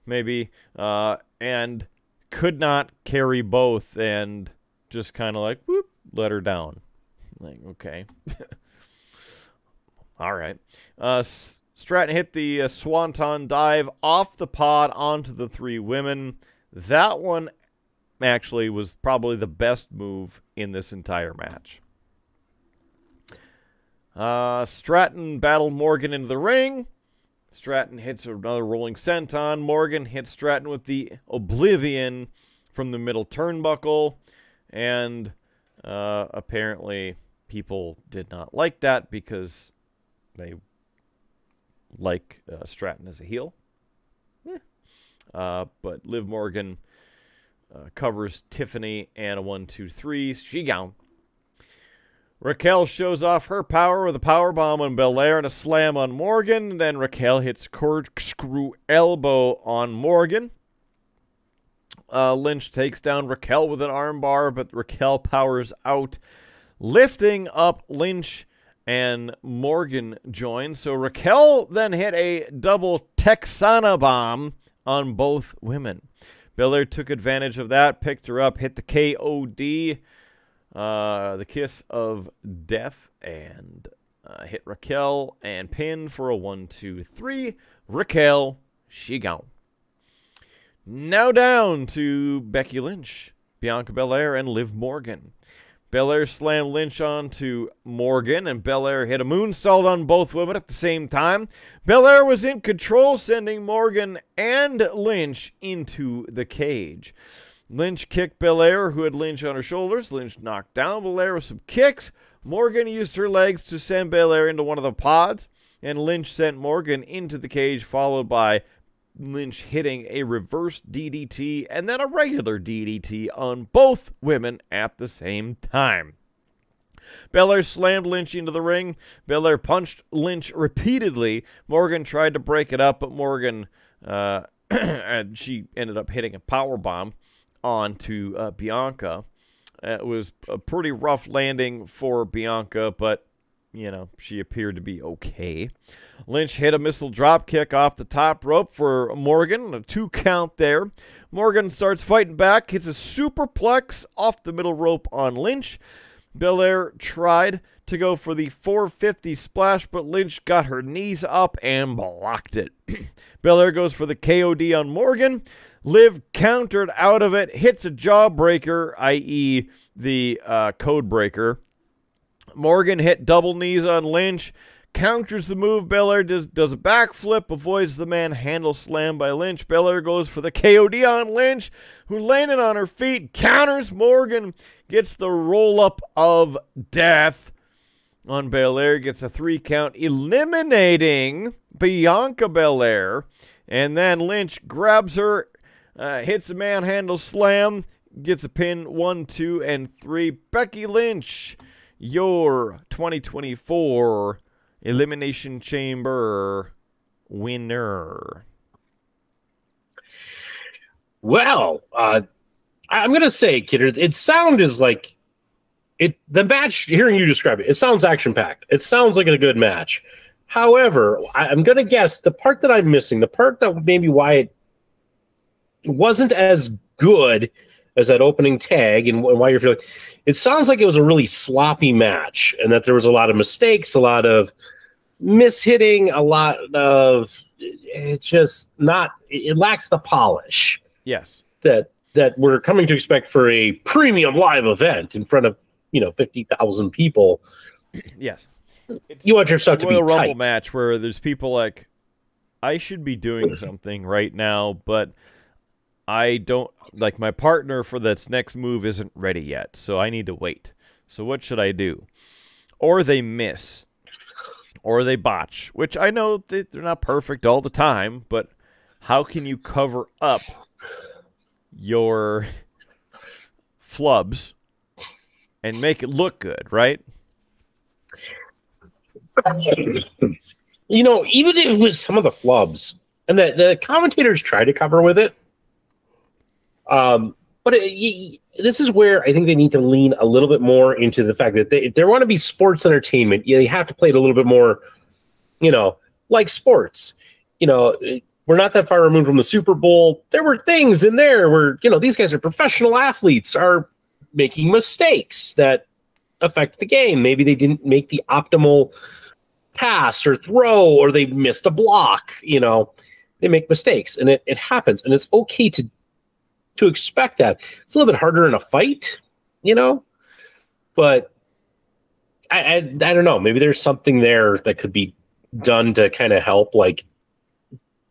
maybe, uh, and could not carry both, and just kind of like whoop, let her down. Like okay, all right. Uh, Stratton hit the uh, swanton dive off the pod onto the three women. That one actually was probably the best move in this entire match. Uh, Stratton battled Morgan into the ring. Stratton hits another rolling senton. Morgan hits Stratton with the Oblivion from the middle turnbuckle. And uh, apparently, people did not like that because they like uh, Stratton as a heel. Eh. Uh, but Liv Morgan uh, covers Tiffany and a one, two, three. She gone. Raquel shows off her power with a power bomb on Belair and a slam on Morgan. Then Raquel hits corkscrew elbow on Morgan. Uh, Lynch takes down Raquel with an armbar, but Raquel powers out, lifting up Lynch and Morgan joins. So Raquel then hit a double Texana bomb on both women. Belair took advantage of that, picked her up, hit the KOD, uh, the kiss of death, and uh, hit Raquel and pin for a one, two, three. Raquel, she gone. Now down to Becky Lynch, Bianca Belair, and Liv Morgan. Belair slammed Lynch onto Morgan, and Belair hit a moonsault on both women at the same time. Belair was in control, sending Morgan and Lynch into the cage. Lynch kicked Belair, who had Lynch on her shoulders. Lynch knocked down Belair with some kicks. Morgan used her legs to send Belair into one of the pods, and Lynch sent Morgan into the cage, followed by Lynch hitting a reverse DDT and then a regular DDT on both women at the same time. Belair slammed Lynch into the ring. Belair punched Lynch repeatedly. Morgan tried to break it up, but Morgan, uh, she ended up hitting a power bomb onto uh, Bianca. It was a pretty rough landing for Bianca, but you know, she appeared to be okay. Lynch hit a missile drop kick off the top rope for Morgan, a two count there. Morgan starts fighting back, hits a superplex off the middle rope on Lynch. Belair tried to go for the 450 splash, but Lynch got her knees up and blocked it. Belair goes for the KOD on Morgan. Liv countered out of it, hits a jawbreaker, i.e., the uh, code breaker. Morgan hit double knees on Lynch, counters the move. Belair does, does a backflip, avoids the manhandle slam by Lynch. Belair goes for the KOD on Lynch, who landed on her feet, counters Morgan, gets the roll up of death on Belair, gets a three count, eliminating Bianca Belair. And then Lynch grabs her, uh, hits a manhandle slam, gets a pin one, two, and three. Becky Lynch your 2024 Elimination Chamber winner? Well, uh, I'm gonna say, Kidder, it sounds like it. The match, hearing you describe it, it sounds action packed. It sounds like a good match. However, I'm gonna guess the part that I'm missing, the part that maybe why it wasn't as good as that opening tag, and why you're feeling it sounds like it was a really sloppy match and that there was a lot of mistakes, a lot of mishitting, a lot of it's just not it lacks the polish. Yes. That that we're coming to expect for a premium live event in front of, you know, 50,000 people. Yes. It's you want your stuff to be a Rumble tight. match where there's people like I should be doing something right now, but I don't like my partner for this next move isn't ready yet, so I need to wait. So what should I do? Or they miss, or they botch, which I know they're not perfect all the time, but how can you cover up your flubs and make it look good, right? You know, even if it was some of the flubs, and the, the commentators try to cover with it, um, but it, this is where I think they need to lean a little bit more into the fact that they, if they want to be sports entertainment, you, have to play it a little bit more, you know, like sports. You know, we're not that far removed from the Super Bowl. There were things in there where, you know, these guys are professional athletes, are making mistakes that affect the game. Maybe they didn't make the optimal pass or throw, or they missed a block. You know, they make mistakes and it, it happens. And it's okay to to expect that. It's a little bit harder in a fight, you know, but I, I, I don't know. Maybe there's something there that could be done to kind of help, like,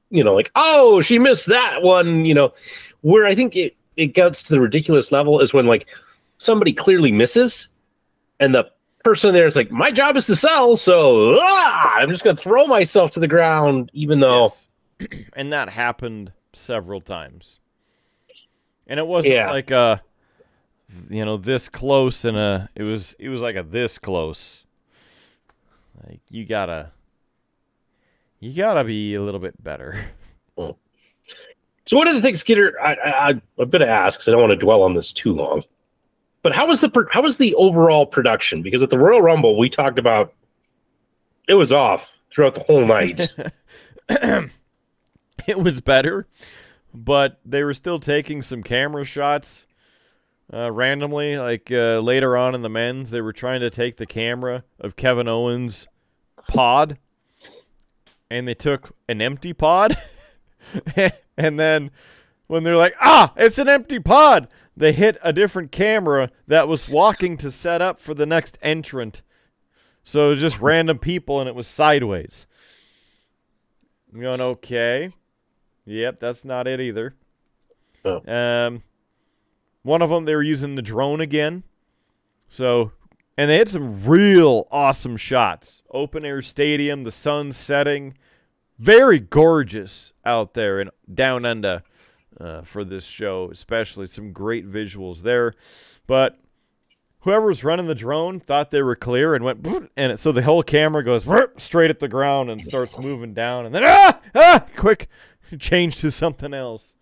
you know, like, oh, she missed that one, you know, where I think it, it gets to the ridiculous level is when like somebody clearly misses and the person there is like, my job is to sell, so ah, I'm just going to throw myself to the ground, even though. Yes. and that happened several times and it wasn't yeah. like a you know this close and a it was it was like a this close. Like you gotta you gotta be a little bit better. Hmm. So one of the things Skinner I, I i'm gonna ask because i don't want to dwell on this too long. But how was the how was the overall production? Because at the royal rumble we talked about it was off throughout the whole night. It was better but they were still taking some camera shots uh, randomly. Like uh, later on in the men's, they were trying to take the camera of Kevin Owens' pod, and they took an empty pod, and then when they're like, "Ah, it's an empty pod," they hit a different camera that was walking to set up for the next entrant. So just random people, and it was sideways. I'm going okay. Yep, that's not it either. Oh. Um, one of them they were using the drone again. So, and they had some real awesome shots. Open air stadium, the sun setting, very gorgeous out there and down under uh, for this show, especially some great visuals there. But whoever was running the drone thought they were clear and went, and it, so the whole camera goes straight at the ground and starts moving down, and then ah ah quick change to something else.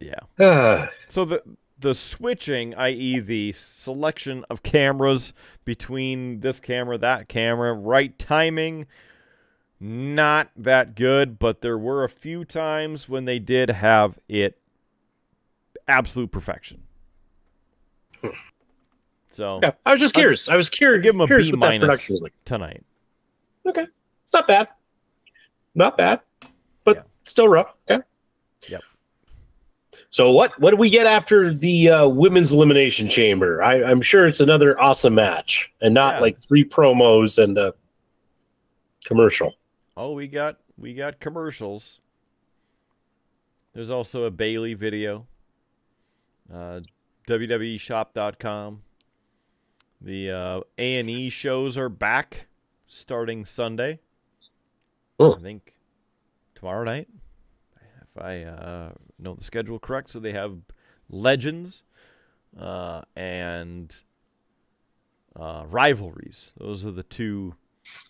Yeah. So the the switching, i.e., the selection of cameras between this camera, that camera, right timing, not that good. But there were a few times when they did have it absolute perfection. So yeah, I was just curious. I was curious. give them a curious B minus like. tonight. Okay, it's not bad. Not bad, but Yeah. still rough. Okay. Yep. So what what do we get after the uh, women's elimination chamber? I, I'm sure it's another awesome match, and not Yeah. like three promos and a commercial. Oh, we got we got commercials. There's also a Bayley video. Uh, WWEshop.com. The uh, A&E shows are back starting Sunday. I think tomorrow night, if I uh, know the schedule correct. So they have Legends uh, and uh, Rivalries. Those are the two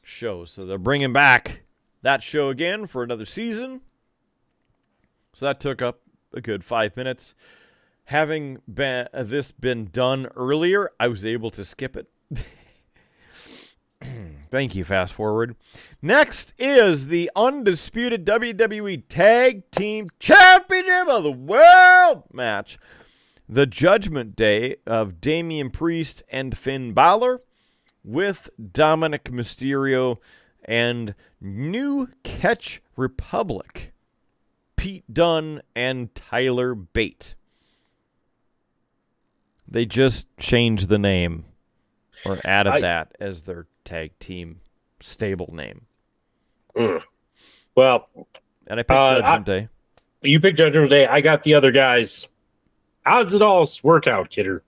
shows. So they're bringing back that show again for another season. So that took up a good five minutes. Having been, uh, this been done earlier, I was able to skip it. Thank you, fast forward. Next is the undisputed WWE Tag Team Championship of the World match. The Judgment Day of Damian Priest and Finn Balor with Dominik Mysterio and New Catch Republic, Pete Dunne and Tyler Bate. They just changed the name or added I- that as their tag team stable name. Mm. Well, And I picked Uh, Judgment Day. you picked Judgment Day. I got the other guys. How does it all work out, Kidder?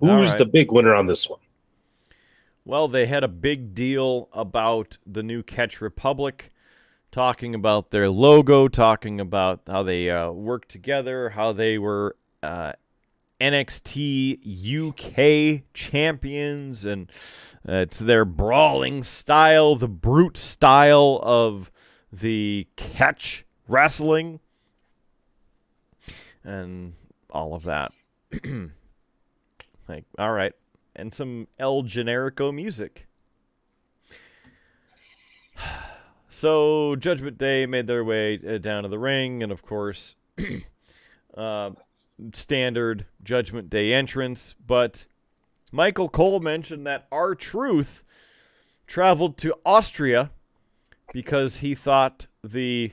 Who's right. the big winner on this one? Well, they had a big deal about the new Catch Republic, talking about their logo, talking about how they uh, work together, how they were uh, NXT UK champions, and uh, it's their brawling style, the brute style of the catch wrestling, and all of that. like, all right and some El Generico music. So Judgment Day made their way uh, down to the ring, and of course, uh, standard Judgment Day entrance. But Michael Cole mentioned that R-Truth traveled to Austria because he thought the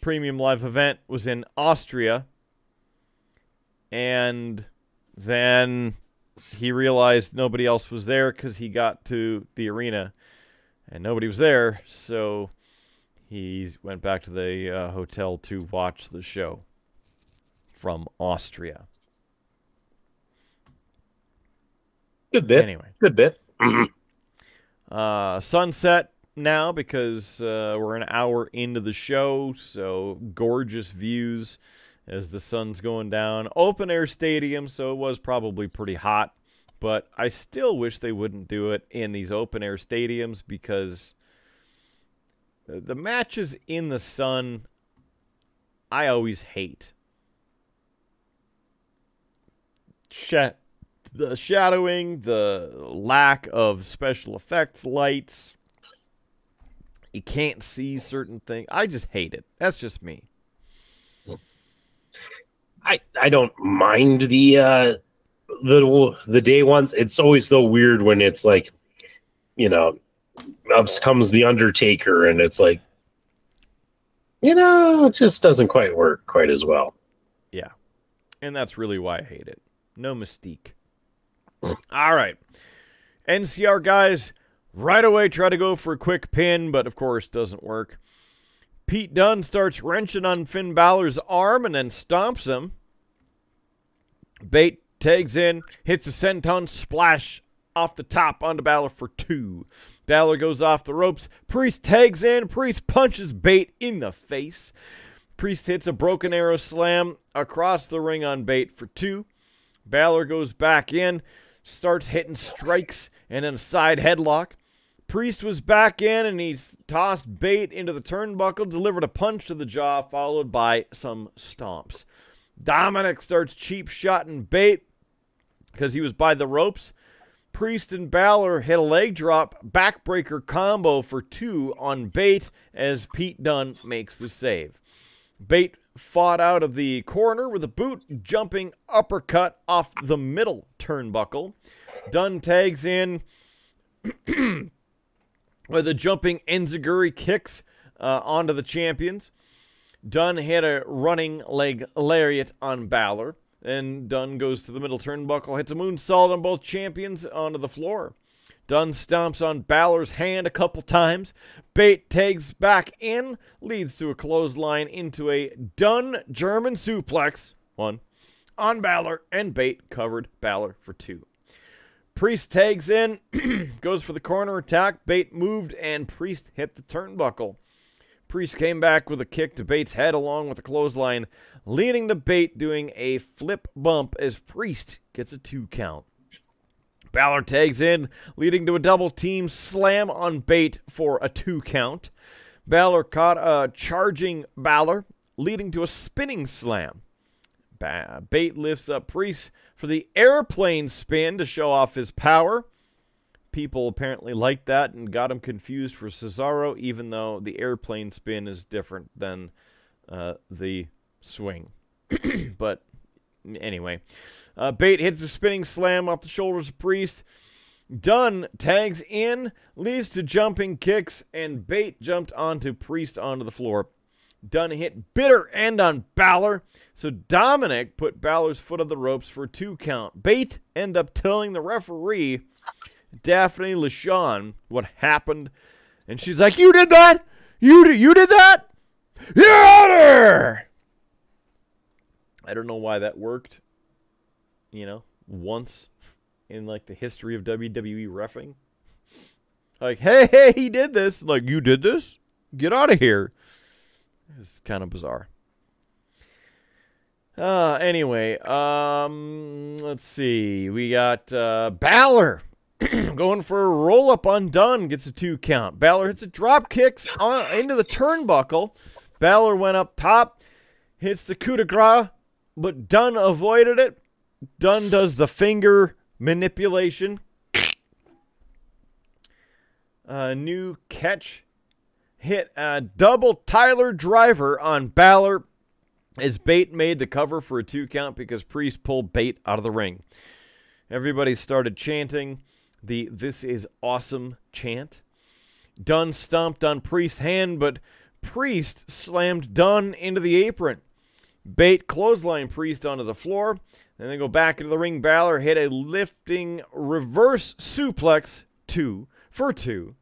premium live event was in Austria, and then he realized nobody else was there because he got to the arena and nobody was there. So he went back to the uh, hotel to watch the show from Austria. Good bit. Anyway, Good bit. uh, sunset now because uh, we're an hour into the show. So gorgeous views as the sun's going down. Open air stadium, so it was probably pretty hot. But I still wish they wouldn't do it in these open air stadiums because the matches in the sun, I always hate. Sh- the shadowing, the lack of special effects lights. You can't see certain things. I just hate it. That's just me. I I don't mind the uh the the day ones. It's always so weird when it's like, you know, up comes the Undertaker, and it's like, you know, it just doesn't quite work quite as well. Yeah, and that's really why I hate it. No mystique. All right. NCR guys right away try to go for a quick pin, but of course doesn't work. Pete Dunne starts wrenching on Finn Balor's arm and then stomps him. Bate tags in, hits a senton splash off the top onto Balor for two. Balor goes off the ropes. Priest tags in. Priest punches Bate in the face. Priest hits a broken arrow slam across the ring on Bate for two. Balor goes back in, starts hitting strikes and then a side headlock. Priest was back in and he tossed Bate into the turnbuckle, delivered a punch to the jaw, followed by some stomps. Dominik starts cheap shotting Bate because he was by the ropes. Priest and Balor hit a leg drop backbreaker combo for two on Bate as Pete Dunne makes the save. Bate fought out of the corner with a boot jumping uppercut off the middle turnbuckle. Dunne tags in with a jumping enziguri kicks uh, onto the champions. Dunne hit a running leg lariat on Balor. Then Dunne goes to the middle turnbuckle, hits a moonsault on both champions onto the floor. Dunne stomps on Balor's hand a couple times. Bate tags back in, leads to a clothesline into a Dunne German suplex. One. On Balor, and Bate covered Balor for two. Priest tags in, goes for the corner attack. Bate moved, and Priest hit the turnbuckle. Priest came back with a kick to Bate's head along with a clothesline, leading to Bate doing a flip bump as Priest gets a two count. Balor tags in, leading to a double team slam on Bate for a two count. Balor caught a charging Balor, leading to a spinning slam. Ba- Bate lifts up Priest for the airplane spin to show off his power. People apparently liked that and got him confused for Cesaro, even though the airplane spin is different than uh, the swing. but anyway, uh, Bate hits a spinning slam off the shoulders of Priest. Dunne tags in, leads to jumping kicks, and Bate jumped onto Priest onto the floor. Dunne hit bitter end on Balor, so Dominik put Balor's foot on the ropes for a two count. Bate end up telling the referee Daphne LaShawn what happened, and she's like, "You did that? You did, you did that? Here!" I don't know why that worked. You know, once in like the history of WWE refing. Like, hey, hey, he did this. Like, you did this? Get out of here. It's kind of bizarre. Uh, anyway, um, let's see. We got uh, Balor going for a roll up on Dunne, gets a two count. Balor hits a drop kicks on, into the turnbuckle. Balor went up top, hits the coup de grace, but Dunne avoided it. Dunne does the finger manipulation. A new catch hit a double Tyler Driver on Balor as Bate made the cover for a two count because Priest pulled Bate out of the ring. Everybody started chanting the This is Awesome chant. Dunne stomped on Priest's hand, but Priest slammed Dunne into the apron. Bate clothesline Priest onto the floor. Then they go back into the ring. Balor hit a lifting reverse suplex, two for two.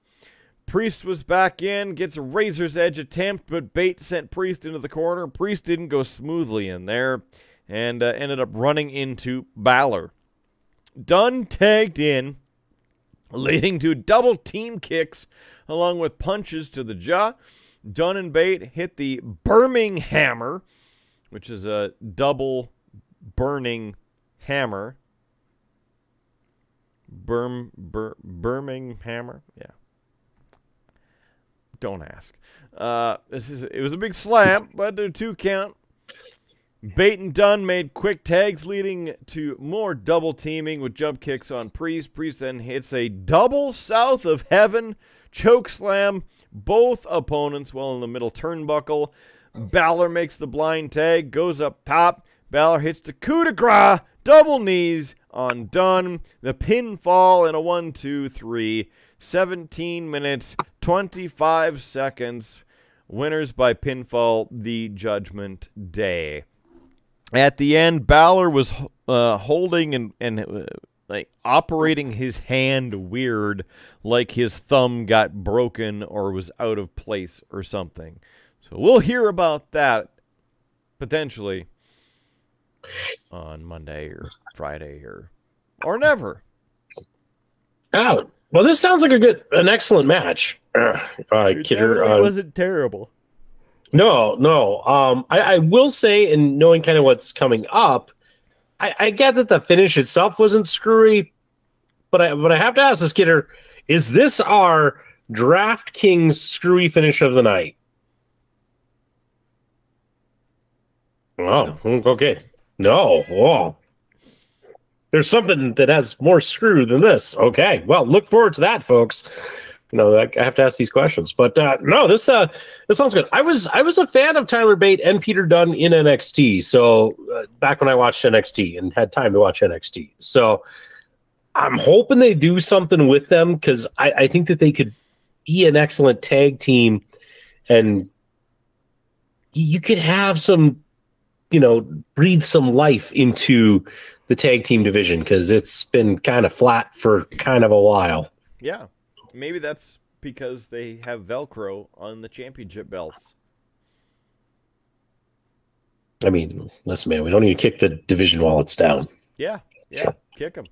Priest was back in, gets a razor's edge attempt, but Bate sent Priest into the corner. Priest didn't go smoothly in there and uh, ended up running into Balor. Dunne tagged in, leading to double team kicks along with punches to the jaw. Dunne and Bate hit the Burming Hammer, which is a double burning hammer. Burm, bur, Burming Hammer? Yeah. Don't ask. Uh, this is it was a big slam, led to a two count. Bate and Dunne made quick tags, leading to more double teaming with jump kicks on Priest. Priest then hits a double south of heaven choke slam both opponents while in the middle turnbuckle. Balor makes the blind tag, goes up top. Balor hits the coup de grace, double knees on Dunne. The pinfall in a one, two, three. 17 minutes, 25 seconds. Winners by pinfall, the Judgment Day. At the end, Balor was uh, holding and, and uh, like operating his hand weird, like his thumb got broken or was out of place or something. So we'll hear about that potentially on Monday or Friday or or never. Oh, well, this sounds like a good, an excellent match. Uh, It Kidder, uh, wasn't terrible. No, no. Um, I, I will say, and knowing kind of what's coming up, I, I get that the finish itself wasn't screwy, but I but I have to ask this kidder: Is this our DraftKings screwy finish of the night? Oh, okay. No. Oh. There's something that has more screw than this. Okay. Well, look forward to that, folks. You know, I have to ask these questions. But uh, no, this uh this sounds good. I was I was a fan of Tyler Bate and Peter Dunne in NXT. So uh, back when I watched NXT and had time to watch NXT. So I'm hoping they do something with them because I, I think that they could be an excellent tag team and you could have some you know, breathe some life into the tag team division because it's been kind of flat for kind of a while. Yeah. Maybe that's because they have Velcro on the championship belts. I mean, listen, man, we don't need to kick the division while it's down. Yeah. Yeah. Kick them.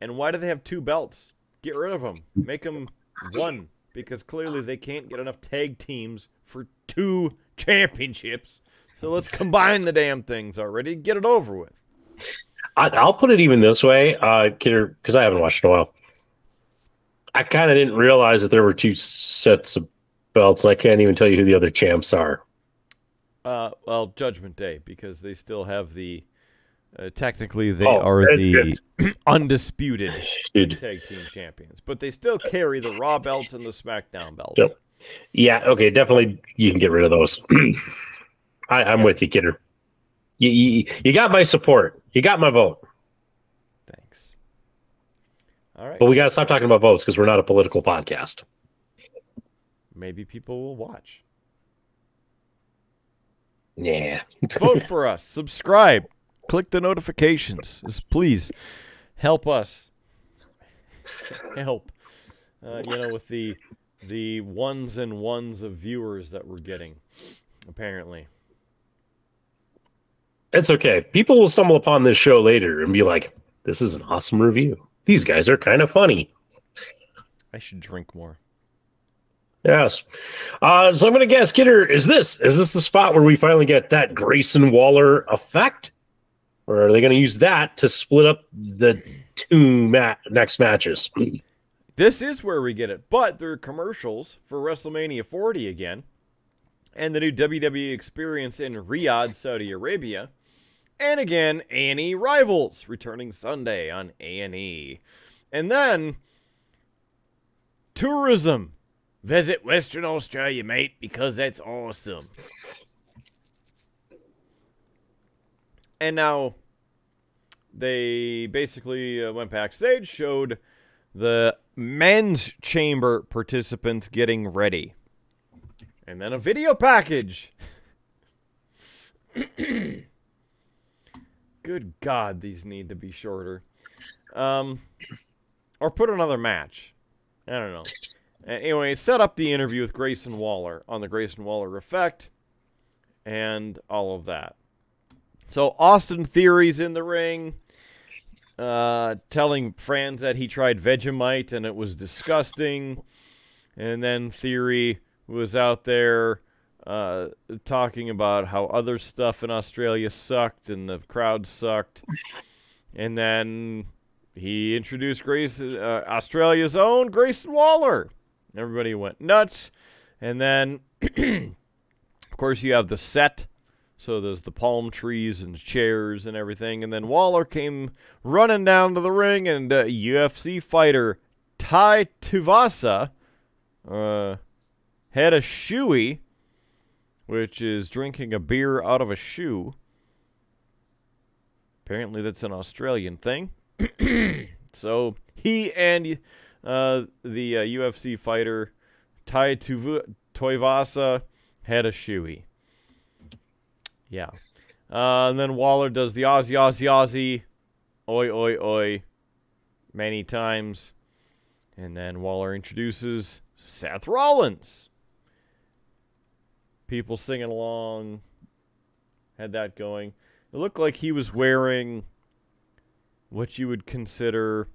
And why do they have two belts? Get rid of them. Make them one because clearly they can't get enough tag teams for two championships. So let's combine the damn things already. Get it over with. I, will put it even this way, uh, because I haven't watched in a while. I kind of didn't realize that there were two sets of belts, and I can't even tell you who the other champs are. Uh, well, Judgment Day, because they still have the. Uh, technically, they oh, are the undisputed Dude. tag team champions, but they still carry the Raw belts and the SmackDown belts. Yep. Yeah. Okay. Definitely, you can get rid of those. I, am with you, kidder. You, you, you got my support. You got my vote. Thanks. All right. But we got to stop talking about votes because we're not a political podcast. Maybe people will watch. Yeah. Vote for us. Subscribe. Click the notifications. Just please help us. Help. Uh, you know, with the the ones and ones of viewers that we're getting, apparently. It's okay. People will stumble upon this show later and be like, this is an awesome review. These guys are kind of funny. I should drink more. Yes. Uh, so I'm going to guess, Kidder, is this is this the spot where we finally get that Grayson Waller effect, or are they going to use that to split up the two ma- next matches? This is where we get it, but there are commercials for WrestleMania 40 again, and the new WWE experience in Riyadh, Saudi Arabia. And again, A&E Rivals returning Sunday on A&E. And then tourism. Visit Western Australia, mate, because that's awesome. And now they basically uh, went backstage, showed the men's chamber participants getting ready. And then a video package. Good God, these need to be shorter. Um, or put another match. I don't know. Anyway, set up the interview with Grayson Waller on the Grayson Waller effect and all of that. So Austin Theory's in the ring, uh, telling fans that he tried Vegemite and it was disgusting. And then Theory was out there uh, talking about how other stuff in Australia sucked and the crowd sucked. And then he introduced Grace, uh, Australia's own Grayson Waller. Everybody went nuts. And then, of course, you have the set. So there's the palm trees and chairs and everything. And then Waller came running down to the ring, and uh, UFC fighter Tai Tuivasa uh, had a shoey which is drinking a beer out of a shoe. Apparently, that's an Australian thing. so he and uh, the uh, UFC fighter Tai Tuivasa had a shoey. Yeah. Uh, and then Waller does the Aussie, Aussie, Aussie, oi, oi, oi, many times. And then Waller introduces Seth Rollins people singing along. Had that going. It looked like he was wearing what you would consider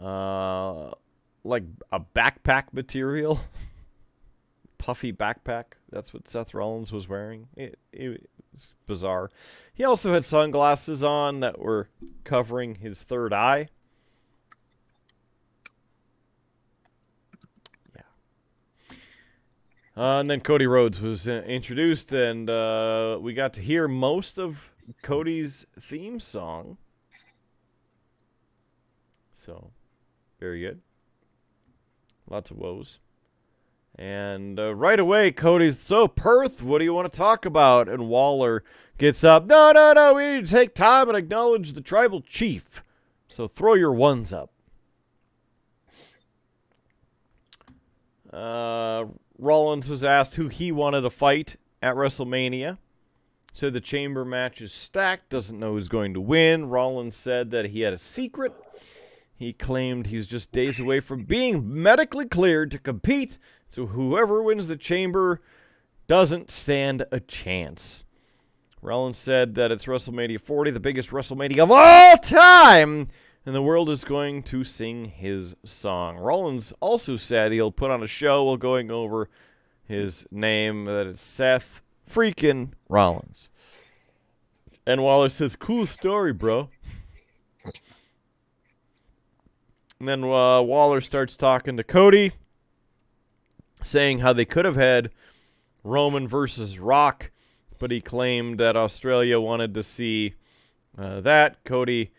uh, like a backpack material. puffy backpack. That's what Seth Rollins was wearing. It, it was bizarre. He also had sunglasses on that were covering his third eye. Uh, and then Cody Rhodes was uh, introduced, and uh, we got to hear most of Cody's theme song. So, very good. Lots of woes. And uh, right away, Cody's, so Perth, what do you want to talk about? And Waller gets up, no, no, no, we need to take time and acknowledge the tribal chief. So throw your ones up. Uh, Rollins was asked who he wanted to fight at WrestleMania. Said the chamber match is stacked, doesn't know who's going to win. Rollins said that he had a secret. He claimed he was just days away from being medically cleared to compete so whoever wins the chamber doesn't stand a chance. Rollins said that it's WrestleMania 40, the biggest WrestleMania of all time, and the world is going to sing his song. Rollins also said he'll put on a show while going over his name, that is Seth freaking Rollins. And Waller says, cool story, bro. And then uh, Waller starts talking to Cody saying how they could have had Roman versus Rock, but he claimed that Australia wanted to see uh, that. Cody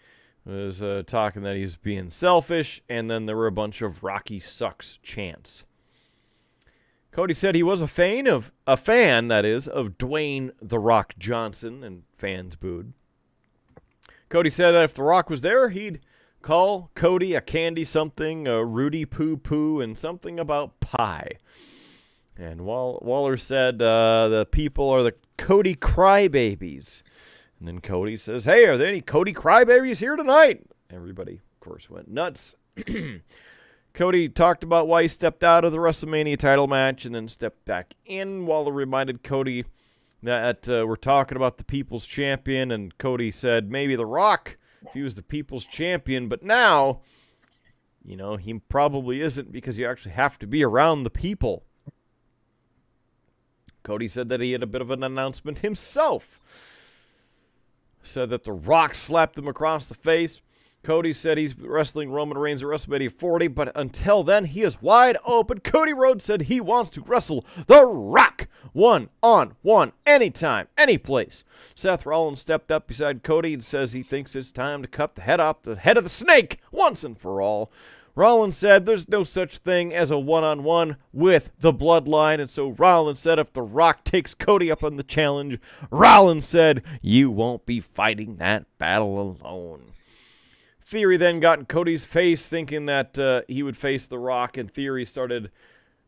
was uh, talking that he's being selfish, and then there were a bunch of Rocky sucks chants. Cody said he was a fan of a fan, that is, of Dwayne the Rock Johnson, and fans booed. Cody said that if the Rock was there, he'd call Cody a candy something, a Rudy poo poo, and something about pie. And Wall- Waller said uh, the people are the Cody crybabies. And then Cody says, Hey, are there any Cody crybabies here tonight? Everybody, of course, went nuts. Cody talked about why he stepped out of the WrestleMania title match and then stepped back in. Waller reminded Cody that uh, we're talking about the people's champion, and Cody said maybe The Rock if he was the people's champion, but now, you know, he probably isn't because you actually have to be around the people. Cody said that he had a bit of an announcement himself. Said that The Rock slapped him across the face. Cody said he's wrestling Roman Reigns at WrestleMania 40, but until then, he is wide open. Cody Rhodes said he wants to wrestle The Rock one on one, anytime, any place. Seth Rollins stepped up beside Cody and says he thinks it's time to cut the head off the head of the snake once and for all. Rollins said there's no such thing as a one on one with the bloodline, and so Rollins said if The Rock takes Cody up on the challenge, Rollins said you won't be fighting that battle alone. Theory then got in Cody's face, thinking that uh, he would face The Rock, and Theory started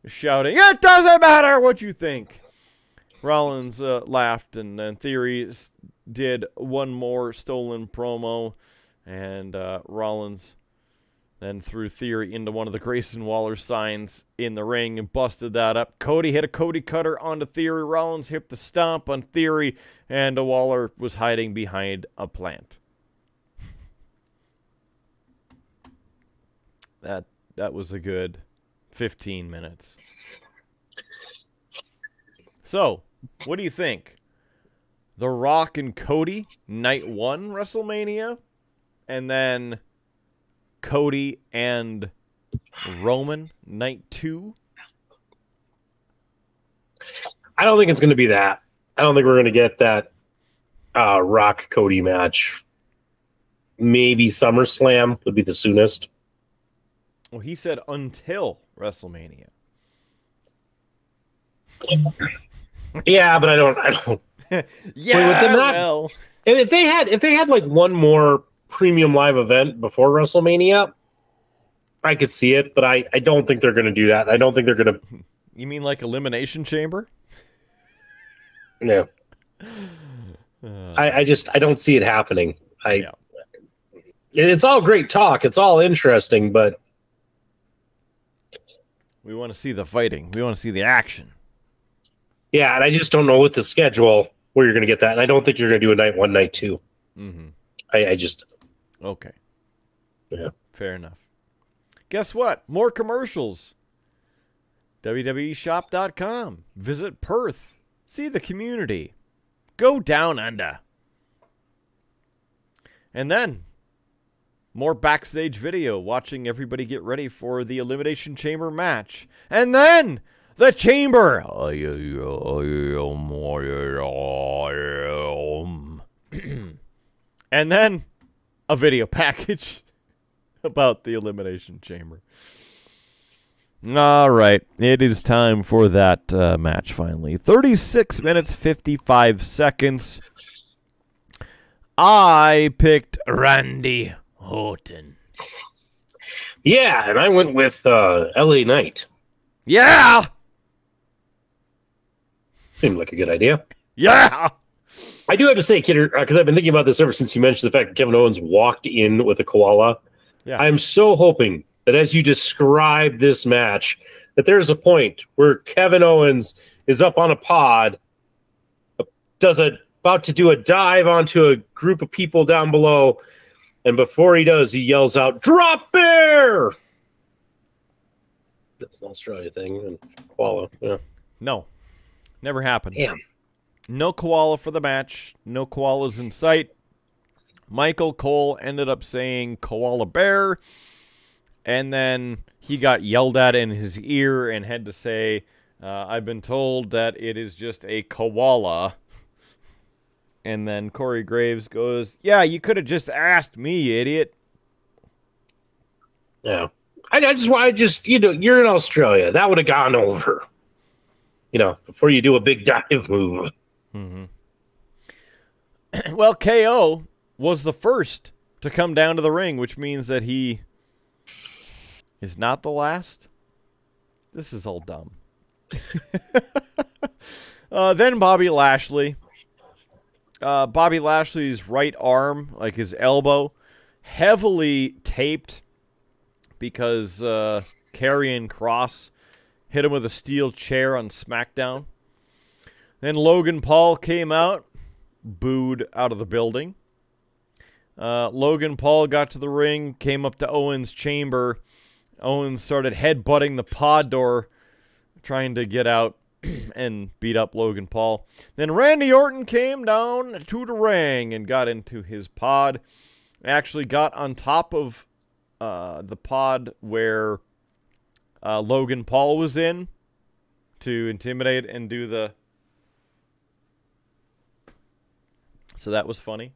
shouting, It doesn't matter what you think. Rollins uh, laughed, and then Theory did one more stolen promo, and uh, Rollins then threw Theory into one of the Grayson Waller signs in the ring and busted that up. Cody hit a Cody cutter onto Theory. Rollins hit the stomp on Theory, and Waller was hiding behind a plant. that that was a good 15 minutes. So, what do you think? The Rock and Cody, night one WrestleMania, and then Cody and Roman, night two? I don't think it's going to be that. I don't think we're going to get that uh, Rock Cody match. Maybe SummerSlam would be the soonest. Well, he said until WrestleMania. yeah, but I don't. I don't. yeah, Wait, not, well. if they had if they had like one more premium live event before WrestleMania, I could see it, but I I don't think they're going to do that. I don't think they're going to. You mean like Elimination Chamber? No. Uh, I I just I don't see it happening. I. Yeah. It's all great talk. It's all interesting, but we want to see the fighting. We want to see the action. Yeah, and I just don't know with the schedule where you're going to get that. And I don't think you're going to do a night one, night 2 mm-hmm. I, I just. Okay. Yeah. Fair enough. Guess what? More commercials. WWEshop.com. Visit Perth. See the community. Go down under. And then more backstage video watching everybody get ready for the Elimination Chamber match. And then the Chamber. and then a video package about the Elimination Chamber. All right, it is time for that uh, match finally. 36 minutes 55 seconds. I picked Randy Orton. Yeah, and I went with uh, L.A. Knight. Yeah, Seemed like a good idea. yeah. I do have to say, Kidder, because uh, I've been thinking about this ever since you mentioned the fact that Kevin Owens walked in with a koala. Yeah. I'm so hoping that as you describe this match, that there's a point where Kevin Owens is up on a pod, does a about to do a dive onto a group of people down below, and before he does, he yells out, "Drop bear!" That's an Australia thing, and koala. Yeah. No, never happened. Damn. No koala for the match. No koalas in sight. Michael Cole ended up saying koala bear, and then he got yelled at in his ear and had to say, uh, I've been told that it is just a koala. And then Corey Graves goes, Yeah, you could have just asked me, idiot. Yeah. I, I just I just you know you're in Australia. That would have gone over. You know, before you do a big dive move. well, KO was the first to come down to the ring, which means that he is not the last. This is all dumb. uh, then Bobby Lashley. Uh, Bobby Lashley's right arm, like his elbow, heavily taped because uh, Kross hit him with a steel chair on SmackDown. Then Logan Paul came out, booed out of the building. Uh, Logan Paul got to the ring, came up to Owens' chamber. Owens started headbutting the pod door, trying to get out and beat up Logan Paul. Then Randy Orton came down to the ring and got into his pod. Actually, got on top of uh, the pod where uh, Logan Paul was in to intimidate and do the. So that was funny.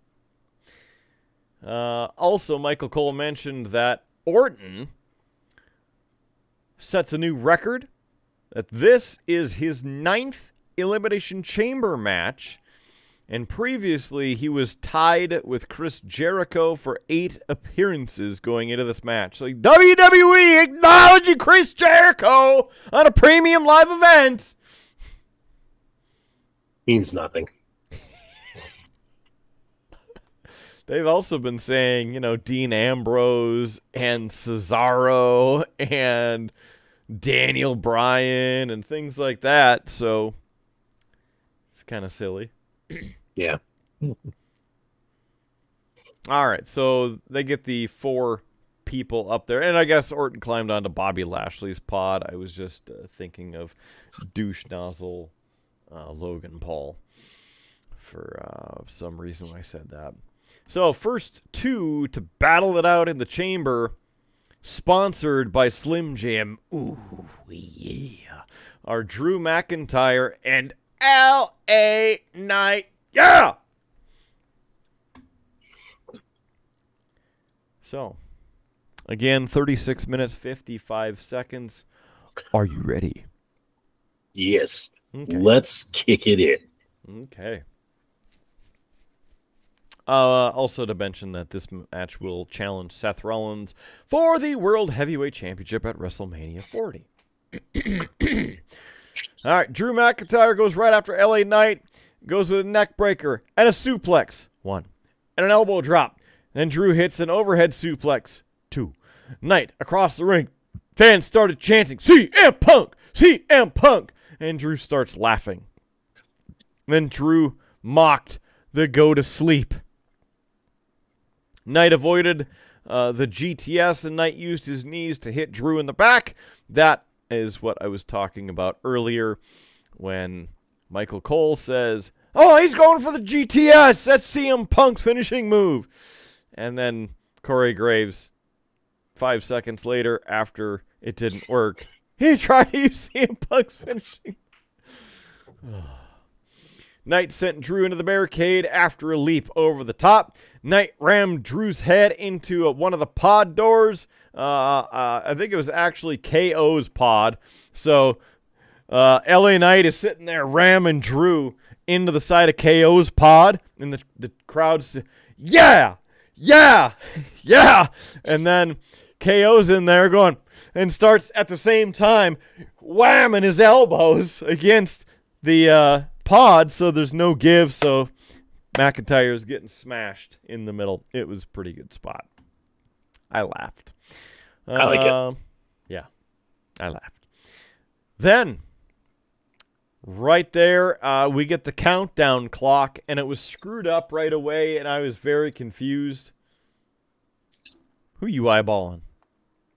Uh, also, Michael Cole mentioned that Orton sets a new record. That this is his ninth Elimination Chamber match. And previously, he was tied with Chris Jericho for eight appearances going into this match. So, WWE acknowledging Chris Jericho on a premium live event. Means nothing. They've also been saying, you know, Dean Ambrose and Cesaro and Daniel Bryan and things like that. So it's kind of silly. Yeah. All right, so they get the four people up there, and I guess Orton climbed onto Bobby Lashley's pod. I was just uh, thinking of douche nozzle uh, Logan Paul for uh, some reason when I said that. So first two to battle it out in the chamber, sponsored by Slim Jim. Ooh yeah, are Drew McIntyre and L.A. Knight. Yeah. So, again, 36 minutes, 55 seconds. Are you ready? Yes. Okay. Let's kick it in. Okay. Uh, also to mention that this match will challenge Seth Rollins for the World Heavyweight Championship at WrestleMania 40. All right, Drew McIntyre goes right after LA Knight, goes with a neck breaker and a suplex, one, and an elbow drop. Then Drew hits an overhead suplex, two. Knight across the ring. Fans started chanting, CM Punk! CM Punk! And Drew starts laughing. Then Drew mocked the go to sleep. Knight avoided uh, the GTS, and Knight used his knees to hit Drew in the back. That is what I was talking about earlier when Michael Cole says, Oh, he's going for the GTS. That's CM Punk's finishing move. And then Corey Graves, five seconds later, after it didn't work, he tried to use CM Punk's finishing. Knight sent Drew into the barricade after a leap over the top. Knight rammed Drew's head into uh, one of the pod doors. Uh, uh, I think it was actually KO's pod. So LA Knight is sitting there ramming Drew into the side of KO's pod, and the, the crowd's, yeah, yeah, yeah. And then KO's in there going, and starts at the same time whamming his elbows against the uh, pod, so there's no give. So McIntyre is getting smashed in the middle. It was a pretty good spot. I laughed. I like it. Um, Yeah, I laughed. Then, right there, uh, we get the countdown clock, and it was screwed up right away, and I was very confused. Who you eyeballing?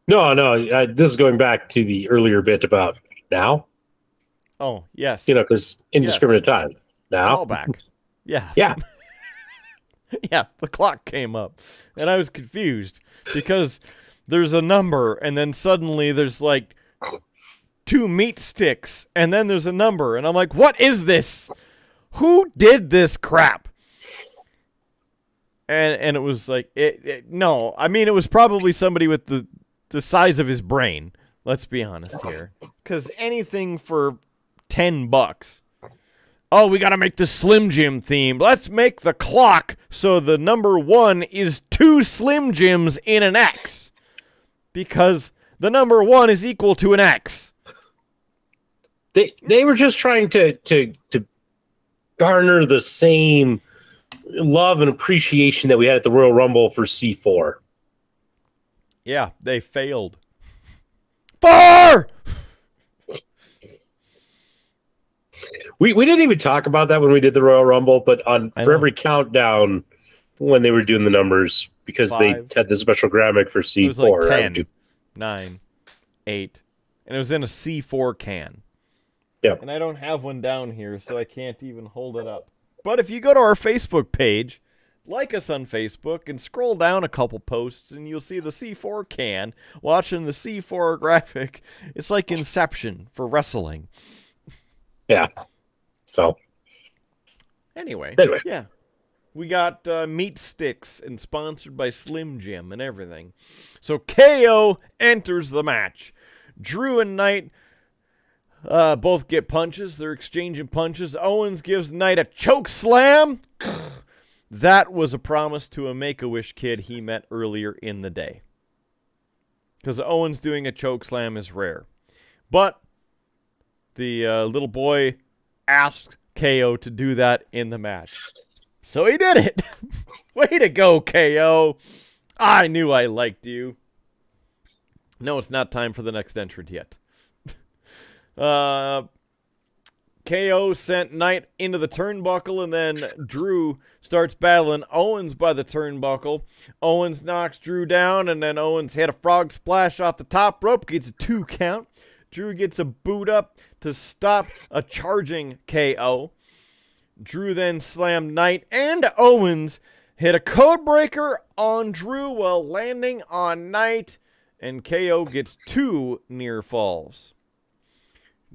No, no. Uh, this is going back to the earlier bit about now. Oh, yes. You know, because indiscriminate time now. Callback. Yeah. Yeah. yeah, the clock came up, and I was confused because there's a number, and then suddenly there's like two meat sticks, and then there's a number, and I'm like, what is this? Who did this crap? And and it was like it, it no, I mean it was probably somebody with the the size of his brain. Let's be honest here, because anything for ten bucks Oh, we got to make the Slim Jim theme. Let's make the clock so the number one is two Slim Jims in an X. Because the number one is equal to an X. They they were just trying to to to garner the same love and appreciation that we had at the Royal Rumble for C4. Yeah, they failed. Four! We we didn't even talk about that when we did the Royal Rumble, but on I for know. every countdown when they were doing the numbers because Five. they had the special graphic for C4. It was like 10, do- 9, 8. And it was in a C4 can. Yep. And I don't have one down here, so I can't even hold it up. But if you go to our Facebook page, like us on Facebook, and scroll down a couple posts, and you'll see the C4 can watching the C4 graphic. It's like Inception for wrestling. Yeah. So Anyway, Anyway. yeah. We got uh, meat sticks and sponsored by Slim Jim and everything. So KO enters the match. Drew and Knight uh, both get punches. They're exchanging punches. Owens gives Knight a choke slam. that was a promise to a Make a Wish kid he met earlier in the day. Because Owens doing a choke slam is rare. But the uh, little boy asked KO to do that in the match. So he did it. Way to go, KO. I knew I liked you. No, it's not time for the next entrant yet. uh, KO sent Knight into the turnbuckle, and then Drew starts battling Owens by the turnbuckle. Owens knocks Drew down, and then Owens hit a frog splash off the top rope, gets a two count. Drew gets a boot up to stop a charging KO. Drew then slammed Knight and Owens, hit a code breaker on Drew while landing on Knight, and KO gets two near falls.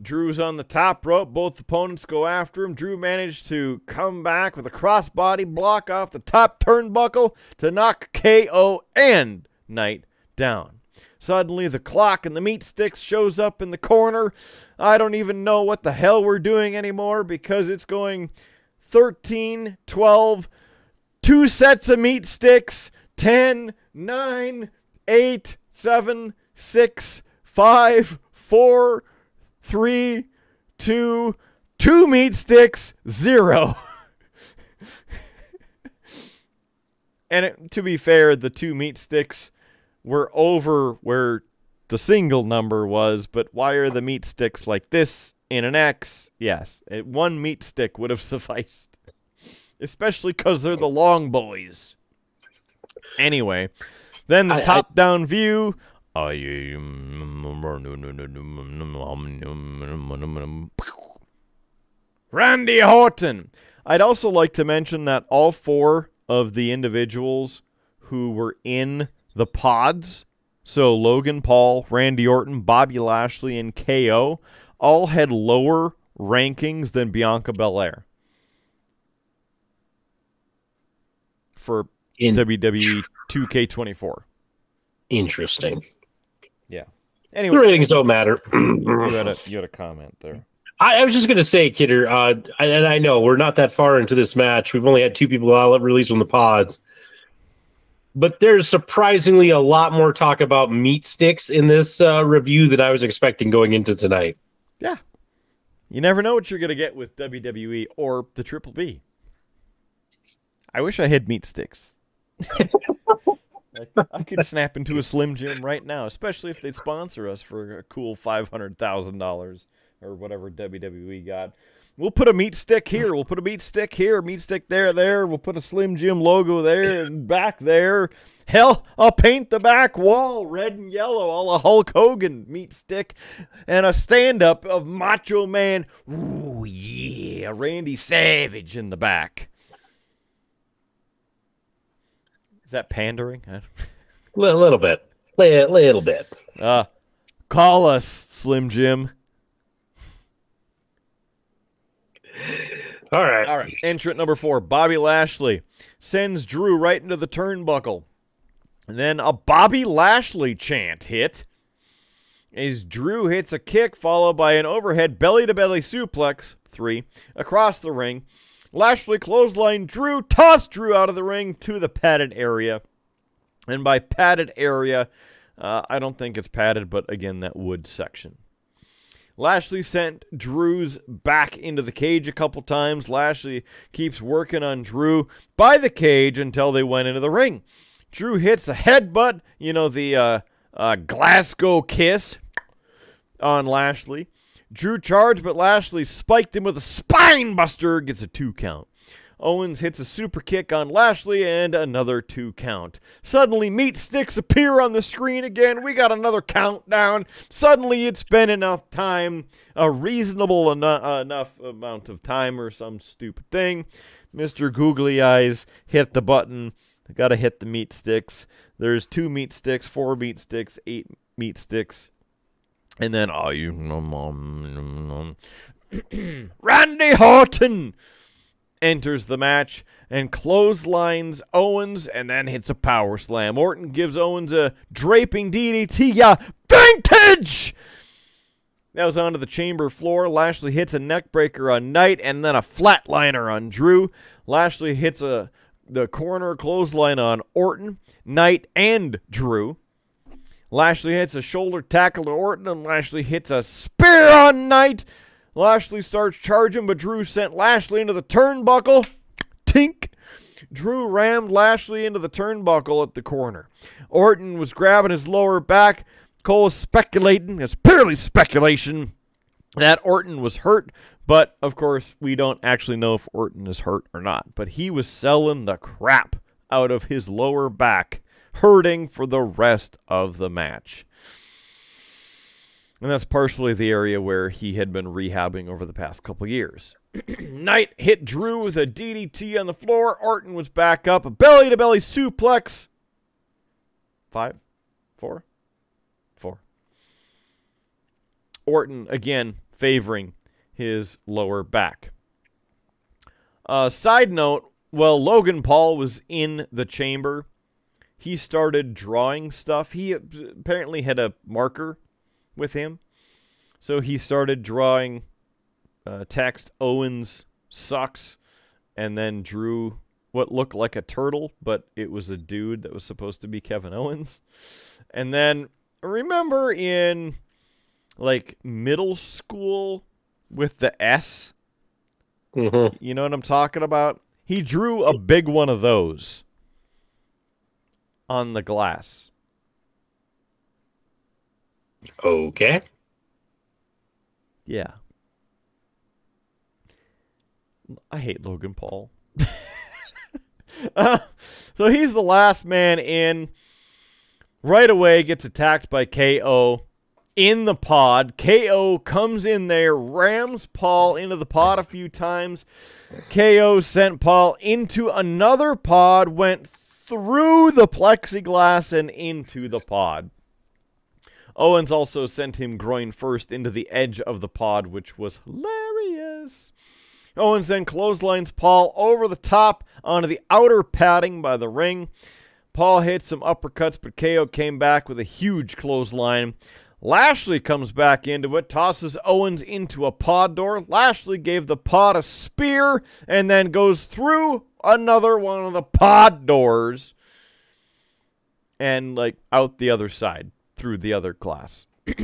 Drew's on the top rope. Both opponents go after him. Drew managed to come back with a crossbody block off the top turnbuckle to knock KO and Knight down. Suddenly, the clock and the meat sticks shows up in the corner. I don't even know what the hell we're doing anymore because it's going 13, 12, two sets of meat sticks, 10, 9, 8, 7, 6, 5, 4, 3, 2, two meat sticks, zero. and it, to be fair, the two meat sticks were over where the single number was, but why are the meat sticks like this in an X? Yes, it, one meat stick would have sufficed. Especially because they're the long boys. Anyway, then the I- I- top down view. I Randy Horton. I'd also like to mention that all four of the individuals who were in the pods, so Logan Paul, Randy Orton, Bobby Lashley, and KO, all had lower rankings than Bianca Belair for In- WWE 2K24. Interesting. Yeah. Anyway, The ratings don't matter. you had a you had a comment there. I, I was just gonna say, Kidder, uh, and I know we're not that far into this match. We've only had two people out released from the pods, but there's surprisingly a lot more talk about meat sticks in this uh, review than I was expecting going into tonight. Yeah. You never know what you're gonna get with WWE or the Triple B. I wish I had meat sticks. I, I could snap into a Slim Jim right now, especially if they'd sponsor us for a cool five hundred thousand dollars or whatever WWE got. We'll put a meat stick here. We'll put a meat stick here. Meat stick there, there. We'll put a Slim Jim logo there and back there. Hell, I'll paint the back wall red and yellow, all a Hulk Hogan meat stick, and a stand up of Macho Man. Ooh yeah, Randy Savage in the back. Is that pandering? A little bit, a little bit. Uh, call us, Slim Jim. All right, All right. Entrant number four, Bobby Lashley, sends Drew right into the turnbuckle. And then a Bobby Lashley chant hit as Drew hits a kick followed by an overhead belly to belly suplex, three, across the ring. Lashley clothesline Drew, tossed Drew out of the ring to the padded area. And by padded area, uh, I don't think it's padded, but again, that wood section. Lashley sent Drew's back into the cage a couple times. Lashley keeps working on Drew by the cage until they went into the ring. Drew hits a headbutt, you know, the uh, uh, Glasgow kiss on Lashley. Drew charged, but Lashley spiked him with a spine buster, gets a two count. Owens hits a super kick on Lashley and another two count. Suddenly, meat sticks appear on the screen again. We got another countdown. Suddenly, it's been enough time, a reasonable eno- uh, enough amount of time, or some stupid thing. Mr. Googly Eyes hit the button. Got to hit the meat sticks. There's two meat sticks, four meat sticks, eight meat sticks. And then, oh, you. Randy Horton enters the match and clotheslines Owens and then hits a power slam. Orton gives Owens a draping DDT. Yeah, vintage! That was onto the chamber floor. Lashley hits a neckbreaker on Knight and then a flatliner on Drew. Lashley hits a the corner clothesline on Orton, Knight, and Drew. Lashley hits a shoulder tackle to Orton, and Lashley hits a spear on Knight. Lashley starts charging, but Drew sent Lashley into the turnbuckle. Tink. Drew rammed Lashley into the turnbuckle at the corner. Orton was grabbing his lower back. Cole is speculating, it's purely speculation, that Orton was hurt, but of course, we don't actually know if Orton is hurt or not. But he was selling the crap out of his lower back, hurting for the rest of the match. And that's partially the area where he had been rehabbing over the past couple years. Knight hit Drew with a DDT on the floor. Orton was back up. A belly to belly suplex. Five, four, four. Orton again favoring his lower back. Uh, side note while Logan Paul was in the chamber, he started drawing stuff. He apparently had a marker with him. So he started drawing uh, text Owens sucks and then drew what looked like a turtle, but it was a dude that was supposed to be Kevin Owens. And then remember in like middle school with the S? Mhm. You know what I'm talking about? He drew a big one of those on the glass. Okay. Yeah. I hate Logan Paul. uh, so he's the last man in. right away gets attacked by KO in the pod. KO comes in there, rams Paul into the pod a few times. KO sent Paul into another pod, went through the plexiglass and into the pod. Owens also sent him groin first into the edge of the pod, which was hilarious. Owens then clotheslines Paul over the top onto the outer padding by the ring. Paul hit some uppercuts, but KO came back with a huge clothesline. Lashley comes back into it, tosses Owens into a pod door. Lashley gave the pod a spear and then goes through another one of the pod doors and like out the other side through the other glass.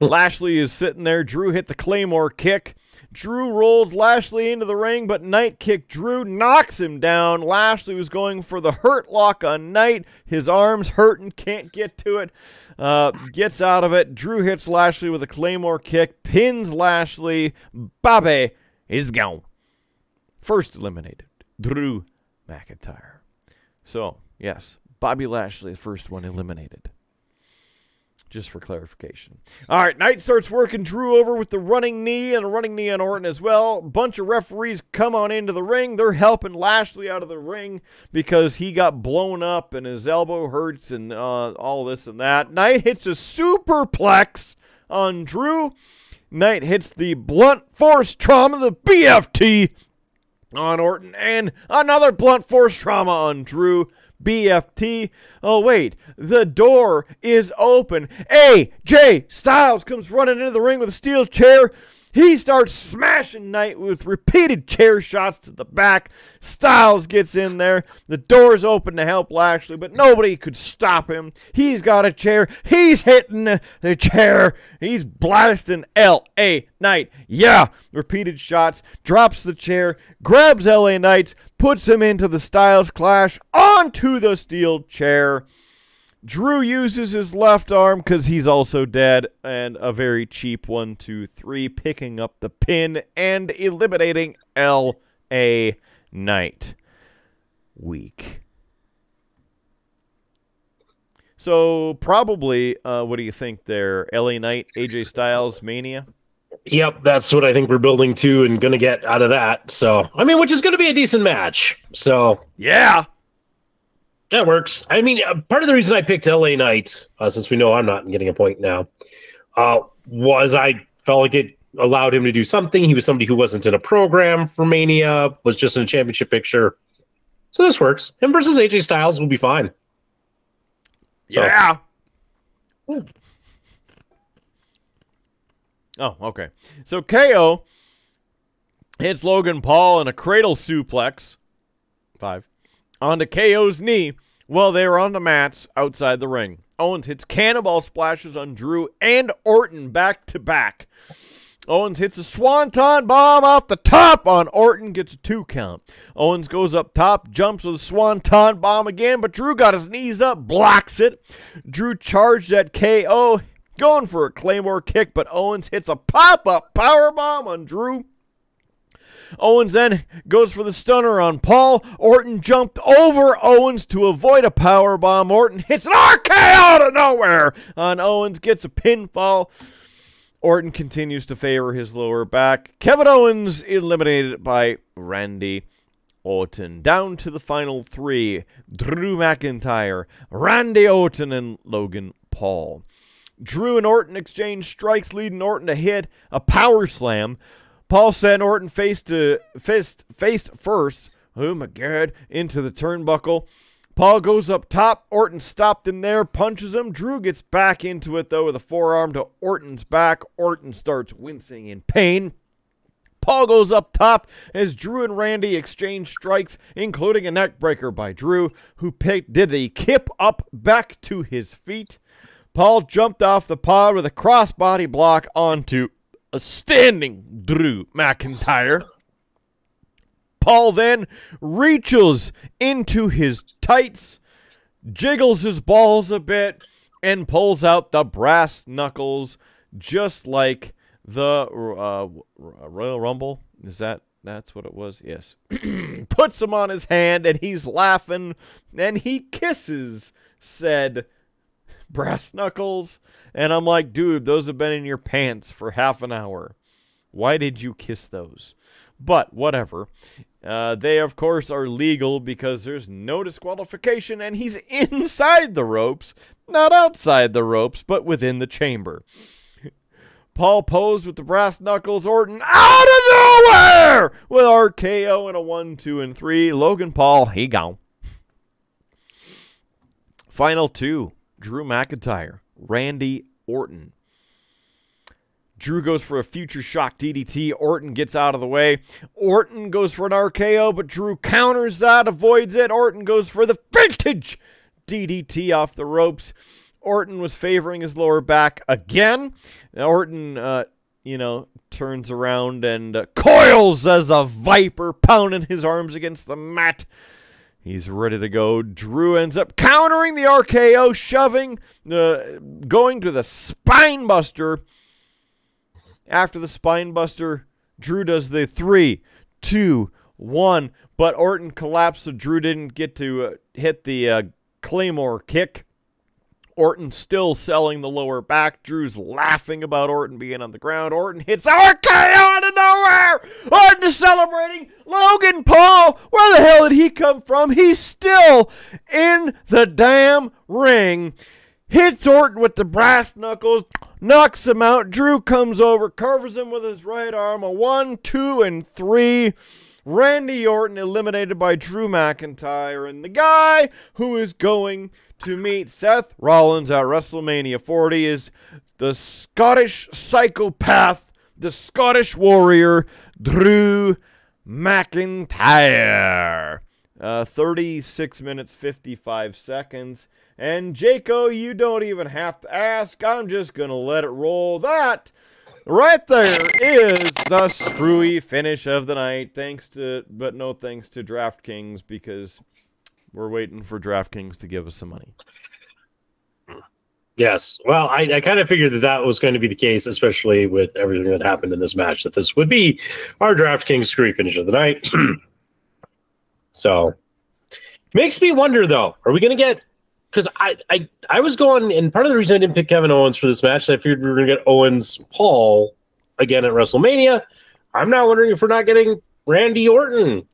Lashley is sitting there. Drew hit the Claymore kick. Drew rolls Lashley into the ring, but Knight kick Drew knocks him down. Lashley was going for the hurt lock on Knight. His arm's hurting, can't get to it. Uh, gets out of it. Drew hits Lashley with a Claymore kick, pins Lashley. Bobby is gone. First eliminated, Drew McIntyre. So, yes, Bobby Lashley, the first one eliminated just for clarification. All right, Knight starts working Drew over with the running knee and a running knee on Orton as well. Bunch of referees come on into the ring. They're helping Lashley out of the ring because he got blown up and his elbow hurts and uh, all this and that. Knight hits a superplex on Drew. Knight hits the blunt force trauma, the BFT on Orton, and another blunt force trauma on Drew. BFT. Oh, wait, the door is open. AJ Styles comes running into the ring with a steel chair. He starts smashing Knight with repeated chair shots to the back. Styles gets in there. The door's open to help Lashley, but nobody could stop him. He's got a chair. He's hitting the chair. He's blasting L.A. Knight. Yeah. Repeated shots. Drops the chair. Grabs L.A. Knight. Puts him into the Styles Clash. Onto the steel chair. Drew uses his left arm because he's also dead, and a very cheap one, two, three, picking up the pin and eliminating L.A. Knight. Weak. So, probably, uh, what do you think there? L.A. Knight, AJ Styles, Mania? Yep, that's what I think we're building to and going to get out of that. So, I mean, which is going to be a decent match. So, yeah. That works. I mean, uh, part of the reason I picked LA Knight, uh, since we know I'm not getting a point now, uh, was I felt like it allowed him to do something. He was somebody who wasn't in a program for Mania, was just in a championship picture. So this works. Him versus AJ Styles will be fine. So. Yeah. Oh, okay. So KO hits Logan Paul in a cradle suplex. Five onto KO's knee while they were on the mats outside the ring. Owens hits cannonball splashes on Drew and Orton back to back. Owens hits a swanton bomb off the top on Orton, gets a two count. Owens goes up top, jumps with a swanton bomb again, but Drew got his knees up, blocks it. Drew charged at KO, going for a Claymore kick, but Owens hits a pop up power bomb on Drew. Owens then goes for the stunner on Paul. Orton jumped over Owens to avoid a power bomb. Orton hits an RKO out of nowhere on Owens, gets a pinfall. Orton continues to favor his lower back. Kevin Owens eliminated by Randy Orton. Down to the final three Drew McIntyre, Randy Orton, and Logan Paul. Drew and Orton exchange strikes, leading Orton to hit a power slam. Paul sent Orton face to fist face first. Oh my god! Into the turnbuckle. Paul goes up top. Orton stopped him there, punches him. Drew gets back into it though with a forearm to Orton's back. Orton starts wincing in pain. Paul goes up top as Drew and Randy exchange strikes, including a neckbreaker by Drew, who picked did the kip up back to his feet. Paul jumped off the pod with a crossbody block onto standing Drew McIntyre. Paul then reaches into his tights, jiggles his balls a bit, and pulls out the brass knuckles, just like the uh, Royal Rumble. Is that that's what it was? Yes. Puts him on his hand, and he's laughing, and he kisses said brass knuckles. And I'm like, dude, those have been in your pants for half an hour. Why did you kiss those? But whatever. Uh, they, of course, are legal because there's no disqualification and he's inside the ropes, not outside the ropes, but within the chamber. Paul posed with the brass knuckles. Orton out of nowhere with RKO and a one, two, and three. Logan Paul, he gone. Final two Drew McIntyre, Randy Orton. Drew goes for a future shock DDT. Orton gets out of the way. Orton goes for an RKO, but Drew counters that, avoids it. Orton goes for the vintage DDT off the ropes. Orton was favoring his lower back again. Orton, uh, you know, turns around and uh, coils as a viper, pounding his arms against the mat. He's ready to go. Drew ends up countering the RKO, shoving, uh, going to the spine buster. After the spine buster, Drew does the three, two, one. But Orton collapsed, so Drew didn't get to uh, hit the uh, Claymore kick. Orton still selling the lower back. Drew's laughing about Orton being on the ground. Orton hits RKO out of nowhere. Orton is celebrating. Logan Paul, where the hell did he come from? He's still in the damn ring. Hits Orton with the brass knuckles, knocks him out. Drew comes over, covers him with his right arm. A one, two, and three. Randy Orton eliminated by Drew McIntyre, and the guy who is going to meet Seth Rollins at WrestleMania 40 is the Scottish psychopath, the Scottish warrior, Drew McIntyre. Uh, 36 minutes, 55 seconds. And Jaco, you don't even have to ask. I'm just going to let it roll. That right there is the screwy finish of the night. Thanks to, but no thanks to DraftKings because we're waiting for DraftKings to give us some money. Yes. Well, I, I kind of figured that that was going to be the case, especially with everything that happened in this match, that this would be our DraftKings screwy finish of the night. so, makes me wonder though, are we going to get? Because I, I I was going, and part of the reason I didn't pick Kevin Owens for this match, I figured we were going to get Owens Paul again at WrestleMania. I'm now wondering if we're not getting Randy Orton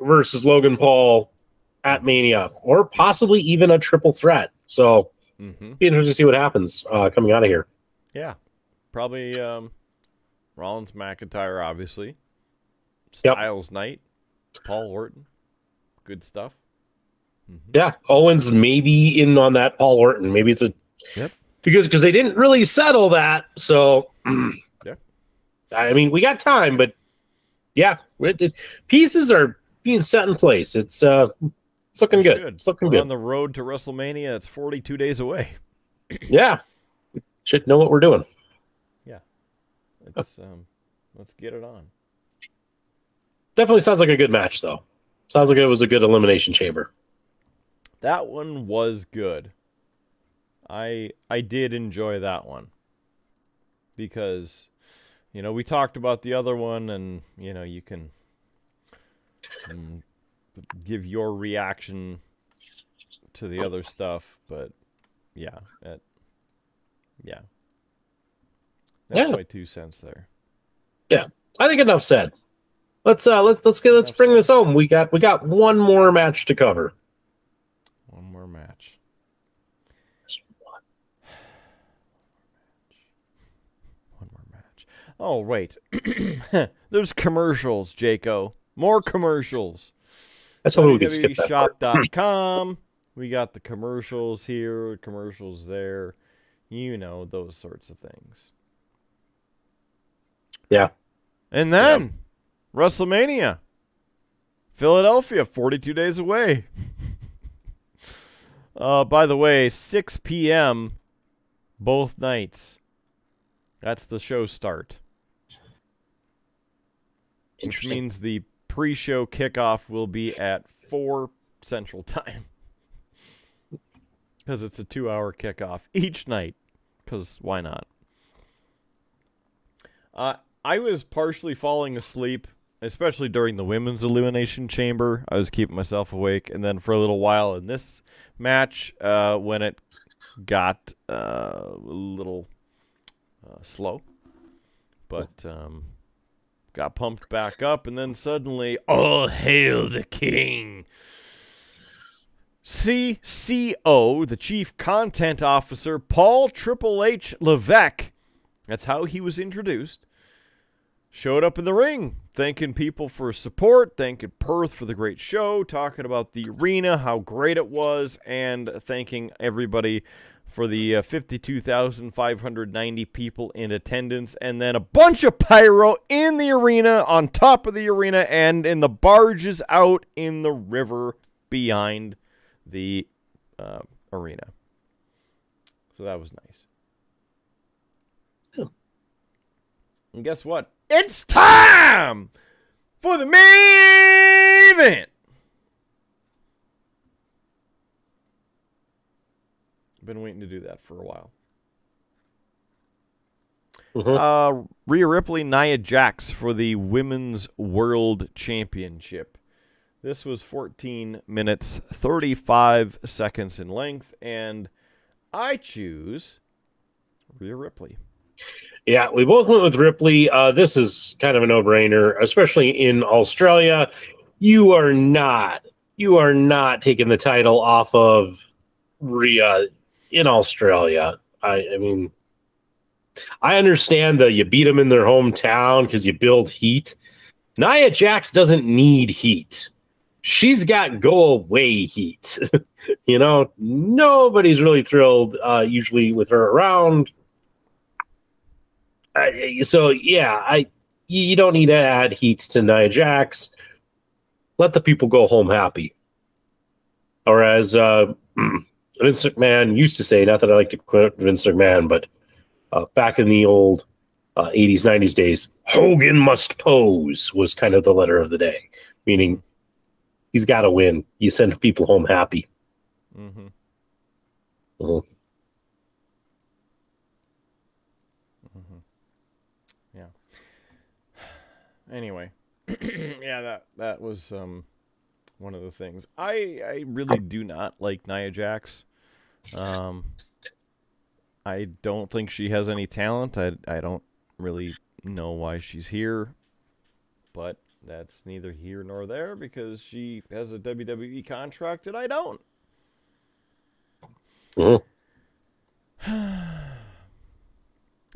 versus Logan Paul at Mania, or possibly even a triple threat. So Mm-hmm. be interesting to see what happens uh, coming out of here. Yeah, probably um, Rollins McIntyre, obviously. Yep. Styles Knight, Paul Orton, good stuff. Mm-hmm. Yeah, Owens maybe in on that Paul Orton. Maybe it's a Yep. because because they didn't really settle that. So Yeah. I mean, we got time, but yeah, it, it- pieces are being set in place. It's uh, it's looking good. It's looking We're good. on the road to WrestleMania. It's 42 days away. yeah, should know what we're doing. Yeah, let's um, let's get it on. Definitely sounds like a good match, though. Sounds like it was a good elimination chamber. That one was good. I I did enjoy that one because you know we talked about the other one and you know you can mm, give your reaction to the other stuff but yeah that, yeah that's Yeah. my two cents there Yeah, I think enough said. Let's uh let's let's get let's Enough bring said. this home. We got we got one more match to cover. one more match one more match oh wait there's commercials Jaco more commercials That's why we could skip that. We got the commercials here, commercials there. You know, those sorts of things. Yeah. And then WrestleMania. Philadelphia, 42 days away. uh, by the way, 6 p.m. both nights. That's the show start. Which means the pre-show kickoff will be at 4 Central Time. Because it's a two-hour kickoff each night. Because why not? Uh, I was partially falling asleep especially during the women's elimination chamber. I was keeping myself awake, and then for a little while in this match, uh, when it got uh, a little uh, slow, but um, got pumped back up, and then suddenly, all hail the king! CCO, the Chief Content Officer, Paul Triple H Levesque, that's how he was introduced, showed up in the ring, thanking people for support, thanking Perth for the great show, talking about the arena, how great it was, and thanking everybody for the uh, 52,590 people in attendance, and then a bunch of pyro in the arena, on top of the arena, and in the barges out in the river behind the uh, arena. So that was nice. And guess what? It's time for the main event. Been waiting to do that for a while. Mhm. Uh, Rhea Ripley, Nia Jax for the Women's World Championship. This was 14 minutes 35 seconds in length, and I choose Rhea Ripley. Yeah, we both went with Ripley. Uh, this is kind of a no-brainer, especially in Australia. You are not, you are not taking the title off of Rhea in Australia. I, I mean, I understand that you beat them in their hometown because you build heat. Nia Jax doesn't need heat. She's got go away heat. you know, nobody's really thrilled uh, usually with her around. Uh, so yeah, I you don't need to add heat to Nia Jax. Let the people go home happy. Or as uh, Vince McMahon used to say, not that I like to quote Vince McMahon, but uh, back in the old uh, 80s, 90s days, Hogan must pose was kind of the letter of the day, meaning he's got to win. You send people home happy. Mm-hmm. mm-hmm Yeah. Anyway, yeah, that that was um one of the things. I I really do not like Nia Jax. Um, I don't think she has any talent. I I don't really know why she's here, but that's neither here nor there because she has a WWE contract and I don't. Mhm.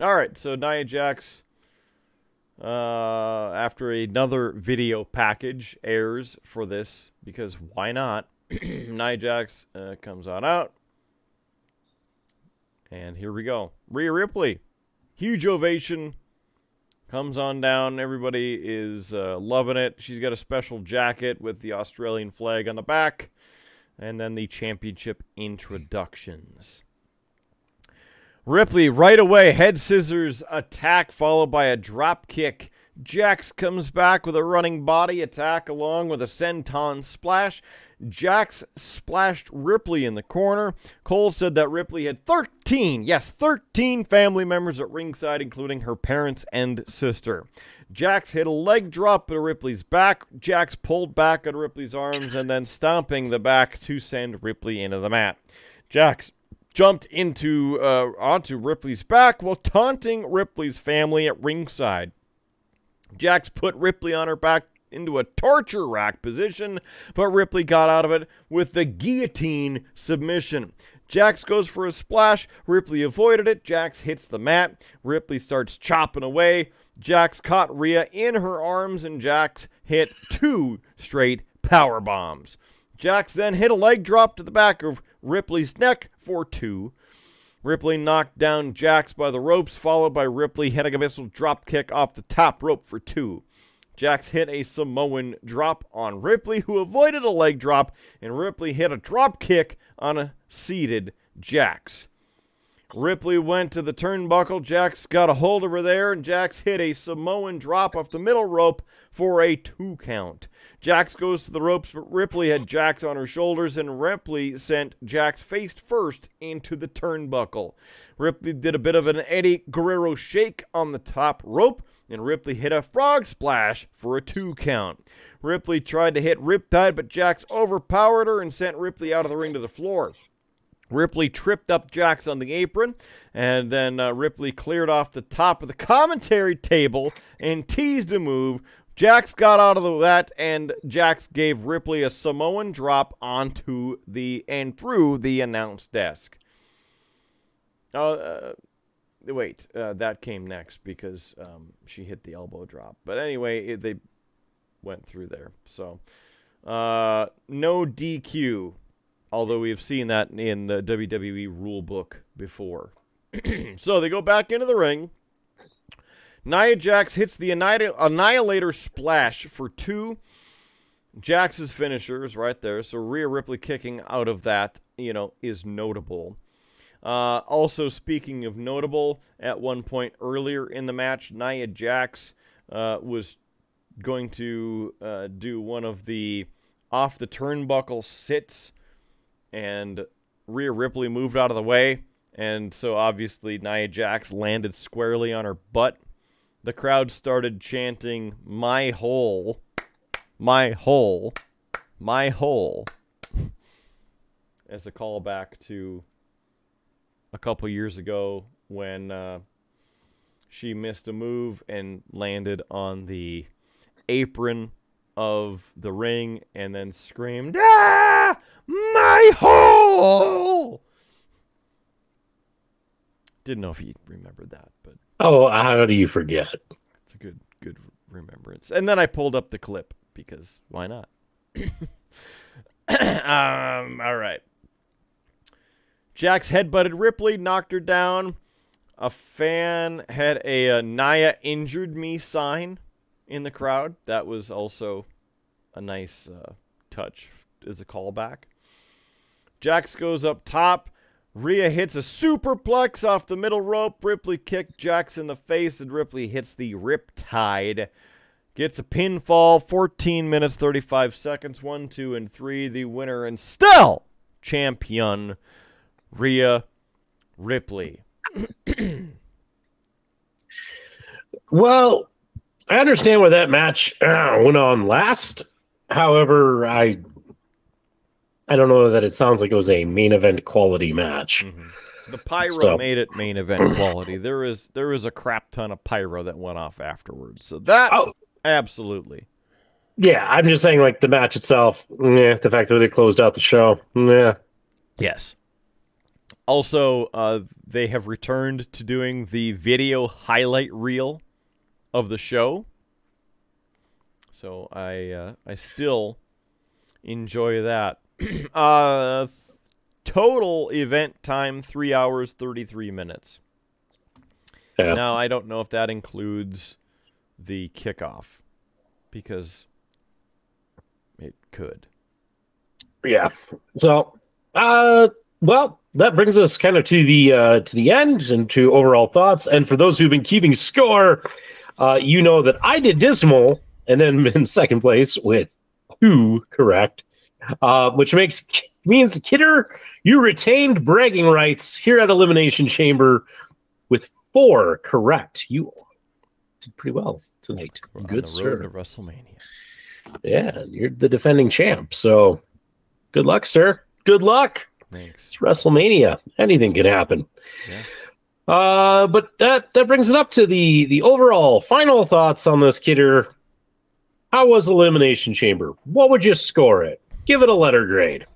All right, so Nia Jax, uh, after another video package airs for this, because why not? Nia Jax uh, comes on out. And here we go. Rhea Ripley, huge ovation, comes on down. Everybody is uh, loving it. She's got a special jacket with the Australian flag on the back. And then the championship introductions. Ripley right away, head scissors attack followed by a drop kick. Jax comes back with a running body attack along with a senton splash. Jax splashed Ripley in the corner. Cole said that Ripley had 13, yes, 13 family members at ringside, including her parents and sister. Jax hit a leg drop at Ripley's back. Jax pulled back at Ripley's arms and then stomping the back to send Ripley into the mat. Jax jumped into uh, onto Ripley's back while taunting Ripley's family at ringside. Jax put Ripley on her back into a torture rack position, but Ripley got out of it with the guillotine submission. Jax goes for a splash. Ripley avoided it. Jax hits the mat. Ripley starts chopping away. Jax caught Rhea in her arms, and Jax hit two straight power bombs. Jax then hit a leg drop to the back of Ripley's neck for two. Ripley knocked down Jax by the ropes, followed by Ripley hitting a missile drop kick off the top rope for two. Jax hit a Samoan drop on Ripley, who avoided a leg drop, and Ripley hit a drop kick on a seated Jax. Ripley went to the turnbuckle. Jax got a hold of her there, and Jax hit a Samoan drop off the middle rope for a two count. Jax goes to the ropes, but Ripley had Jax on her shoulders, and Ripley sent Jax face first into the turnbuckle. Ripley did a bit of an Eddie Guerrero shake on the top rope, and Ripley hit a frog splash for a two count. Ripley tried to hit Riptide, but Jax overpowered her and sent Ripley out of the ring to the floor. Ripley tripped up Jax on the apron, and then uh, Ripley cleared off the top of the commentary table and teased a move. Jax got out of the, that, and Jax gave Ripley a Samoan drop onto the and through the announce desk. Uh, uh wait, uh, that came next because um, she hit the elbow drop. But anyway, it, they went through there. So, uh, no DQ although we have seen that in the WWE rule book before. so they go back into the ring. Nia Jax hits the Annihilator Splash for two. Jax's finisher is right there. So Rhea Ripley kicking out of that, you know, is notable. Uh, also, speaking of notable, at one point earlier in the match, Nia Jax uh, was going to uh, do one of the off the turnbuckle sits and Rhea Ripley moved out of the way, and so obviously Nia Jax landed squarely on her butt. The crowd started chanting, My hole, my hole, my hole, as a callback to a couple years ago when uh, she missed a move and landed on the apron of the ring and then screamed, Ah! My hole! Didn't know if he remembered that, but. Oh, how do you forget? It's a good, good remembrance. And then I pulled up the clip because why not? um, all right. Jax headbutted Ripley, knocked her down. A fan had a, a Nia injured me sign in the crowd. That was also a nice uh, touch as a callback. Jax goes up top. Rhea hits a superplex off the middle rope. Ripley kicked Jax in the face, and Ripley hits the Riptide. Gets a pinfall, 14 minutes, 35 seconds, 1, 2, and 3. The winner and still champion, Rhea Ripley. well, I understand where that match uh, went on last. However, I I don't know that it sounds like it was a main event quality match. Mm-hmm. The pyro so. made it main event quality. There is there is a crap ton of pyro that went off afterwards. So that oh. absolutely. Yeah, I'm just saying like the match itself, yeah, the fact that it closed out the show. Yeah. Yes. Also, uh, they have returned to doing the video highlight reel of the show. So I uh, I still enjoy that. uh, total event time three hours thirty three minutes. Yeah. Now I don't know if that includes the kickoff because it could. Yeah. So, uh, well, that brings us kind of to the uh, to the end and to overall thoughts. And for those who've been keeping score, uh, you know that I did dismal and then in second place with two correct uh, which makes means Kidder, you retained bragging rights here at Elimination Chamber with four correct. You did pretty well tonight. We're good sir. To WrestleMania. Yeah, you're the defending champ. So good luck, sir. Good luck. Thanks. It's WrestleMania. Anything can happen. Yeah. Uh, but that that brings it up to the the overall final thoughts on this kidder. How was Elimination Chamber? What would you score it? Give it a letter grade.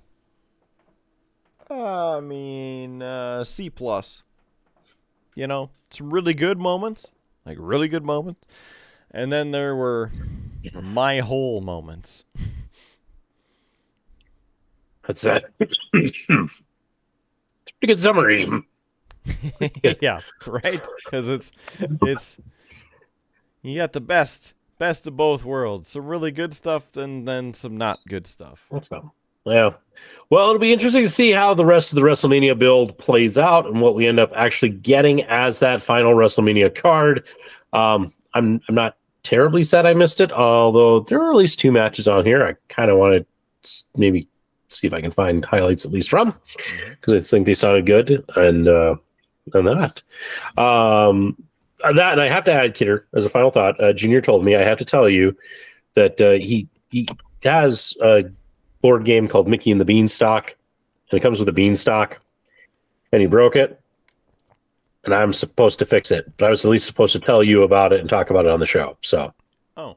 I mean, uh, C plus. You know, some really good moments, like really good moments, and then there were my whole moments. That's that. it's a pretty good summary. yeah, right. Because it's it's you got the best best of both worlds. Some really good stuff and then some not good stuff. Let's go. Yeah. Well, it'll be interesting to see how the rest of the WrestleMania build plays out and what we end up actually getting as that final WrestleMania card. Um, I'm I'm not terribly sad I missed it, although there are at least two matches on here. I kind of wanted maybe see if I can find highlights at least from because I think they sounded good and uh, and that. Um, that and I have to add, Kidder, as a final thought. Uh, Junior told me I have to tell you that uh, he he has a board game called Mickey and the Beanstalk, and it comes with a beanstalk, and he broke it, and I'm supposed to fix it, but I was at least supposed to tell you about it and talk about it on the show. So, oh,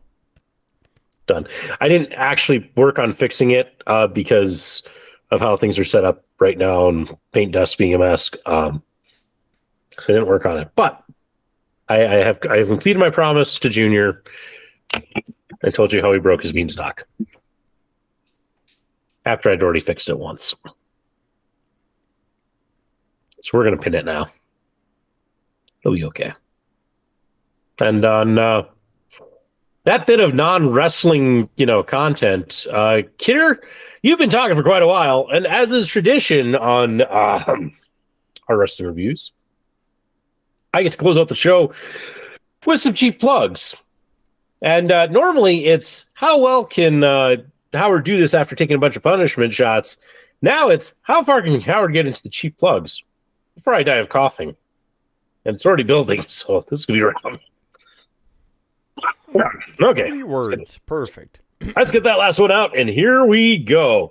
done. I didn't actually work on fixing it uh, because of how things are set up right now and paint dust being a mess. Um, so I didn't work on it, but I, I have I have completed my promise to Junior. I told you how he broke his beanstalk after I'd already fixed it once. So we're gonna pin it now. It'll be okay. And on uh, that bit of non-wrestling, you know, content, uh, Kidder, you've been talking for quite a while, and as is tradition on uh, our wrestling reviews, I get to close out the show with some cheap plugs. And uh, normally it's how well can uh, Howard do this after taking a bunch of punishment shots? Now it's how far can Howard get into the cheap plugs before I die of coughing? And it's already building, so this could be rough. Okay. Three words. Perfect. Let's get that last one out, and here we go.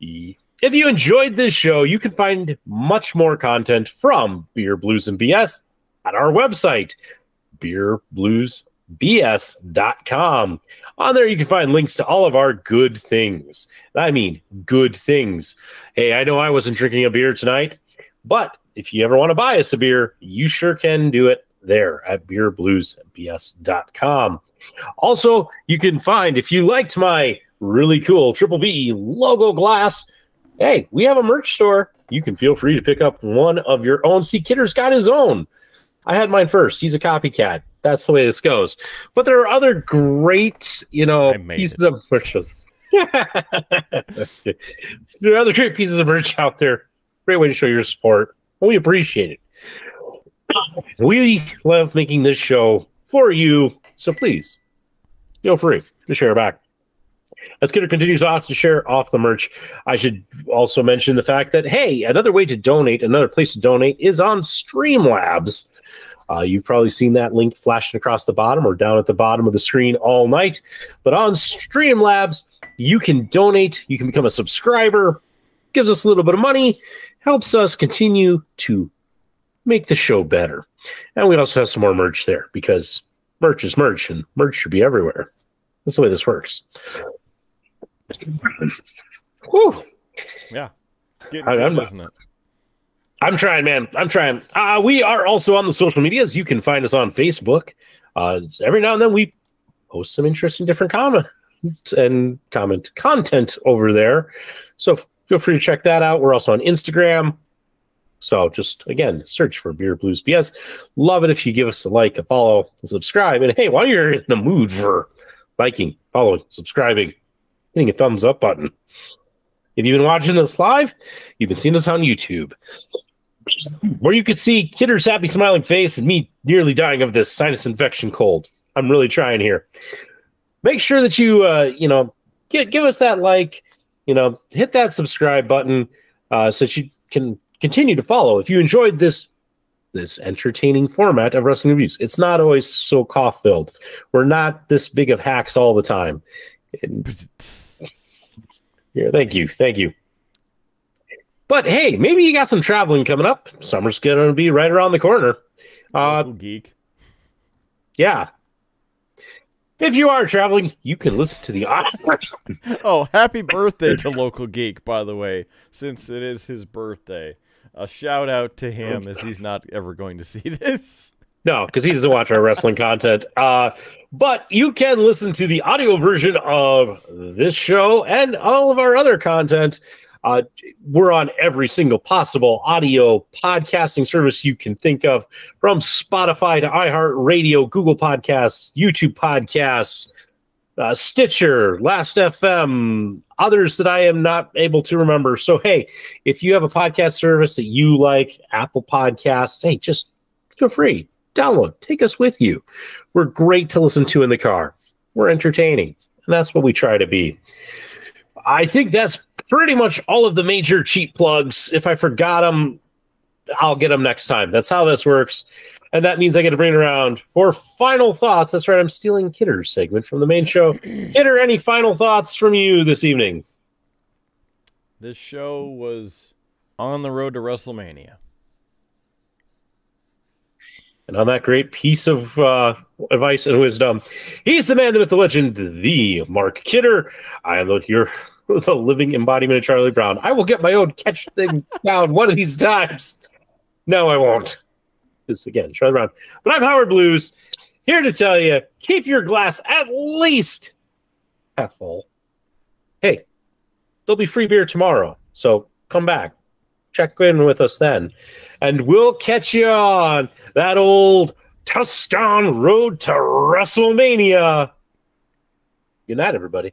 If you enjoyed this show, you can find much more content from Beer Blues and BS at our website, beerbluesbs.com. On there, you can find links to all of our good things. I mean, good things. Hey, I know I wasn't drinking a beer tonight, but if you ever want to buy us a beer, you sure can do it there at beerbluesbs.com. Also, you can find if you liked my really cool Triple B logo glass, hey, we have a merch store. You can feel free to pick up one of your own. See, Kidder's got his own. I had mine first. He's a copycat. That's the way this goes. But there are other great, you know, pieces it. of merch. there are other great pieces of merch out there. Great way to show your support. We appreciate it. We love making this show for you, so please feel free to share back. As Kidder continues off to share off the merch, I should also mention the fact that, hey, another way to donate, another place to donate is on Streamlabs. Uh, you've probably seen that link flashing across the bottom or down at the bottom of the screen all night. But on Streamlabs, you can donate, you can become a subscriber, gives us a little bit of money, helps us continue to make the show better. And we also have some more merch there because merch is merch and merch should be everywhere. That's the way this works. Whew. Yeah. I, good, isn't it? I'm trying, man. I'm trying. Uh, we are also on the social medias. You can find us on Facebook. Uh, every now and then we post some interesting different comment and comment content over there. So feel free to check that out. We're also on Instagram. So just again, search for Beer Blues BS. Love it if you give us a like, a follow, a subscribe. And hey, while you're in the mood for liking, following, subscribing, hitting a thumbs up button. If you've been watching this live, you've been seeing us on YouTube where you could see Kidder's happy smiling face and me nearly dying of this sinus infection cold. I'm really trying here. Make sure that you uh, you know, give give us that like, you know, hit that subscribe button uh, so that you can continue to follow. If you enjoyed this this entertaining format of wrestling reviews, it's not always so cough filled. We're not this big of hacks all the time. And, yeah, thank you, thank you. But hey, maybe you got some traveling coming up. Summer's going to be right around the corner. Uh, geek. Yeah. If you are traveling, you can listen to the oh, happy birthday to Local Geek, by the way, since it is his birthday. A shout out to him as he's not ever going to see this. No, because he doesn't watch our wrestling content. Uh, but you can listen to the audio version of this show and all of our other content uh, we're on every single possible audio podcasting service you can think of, from Spotify to iHeartRadio, Google Podcasts, YouTube Podcasts, uh, Stitcher, Last FM, others that I am not able to remember. So, hey, if you have a podcast service that you like, Apple Podcasts, hey, just feel free, download, take us with you. We're great to listen to in the car. We're entertaining, and that's what we try to be. I think that's pretty much all of the major cheap plugs. If I forgot them, I'll get them next time. That's how this works. And that means I get to bring it around for final thoughts. That's right, I'm stealing Kidder's segment from the main show. Kidder, any final thoughts from you this evening? This show was on the road to WrestleMania. And on that great piece of uh, advice and wisdom, he's the man, the myth, the legend, the Mark Kidder. I am the, your, the living embodiment of Charlie Brown. I will get my own catch thing down one of these times. No, I won't. Because again, Charlie Brown. But I'm Howard Blues, here to tell you keep your glass at least half full. Hey, there'll be free beer tomorrow. So come back. Check in with us then. And we'll catch you on that old Tuscan road to WrestleMania. Good night, everybody.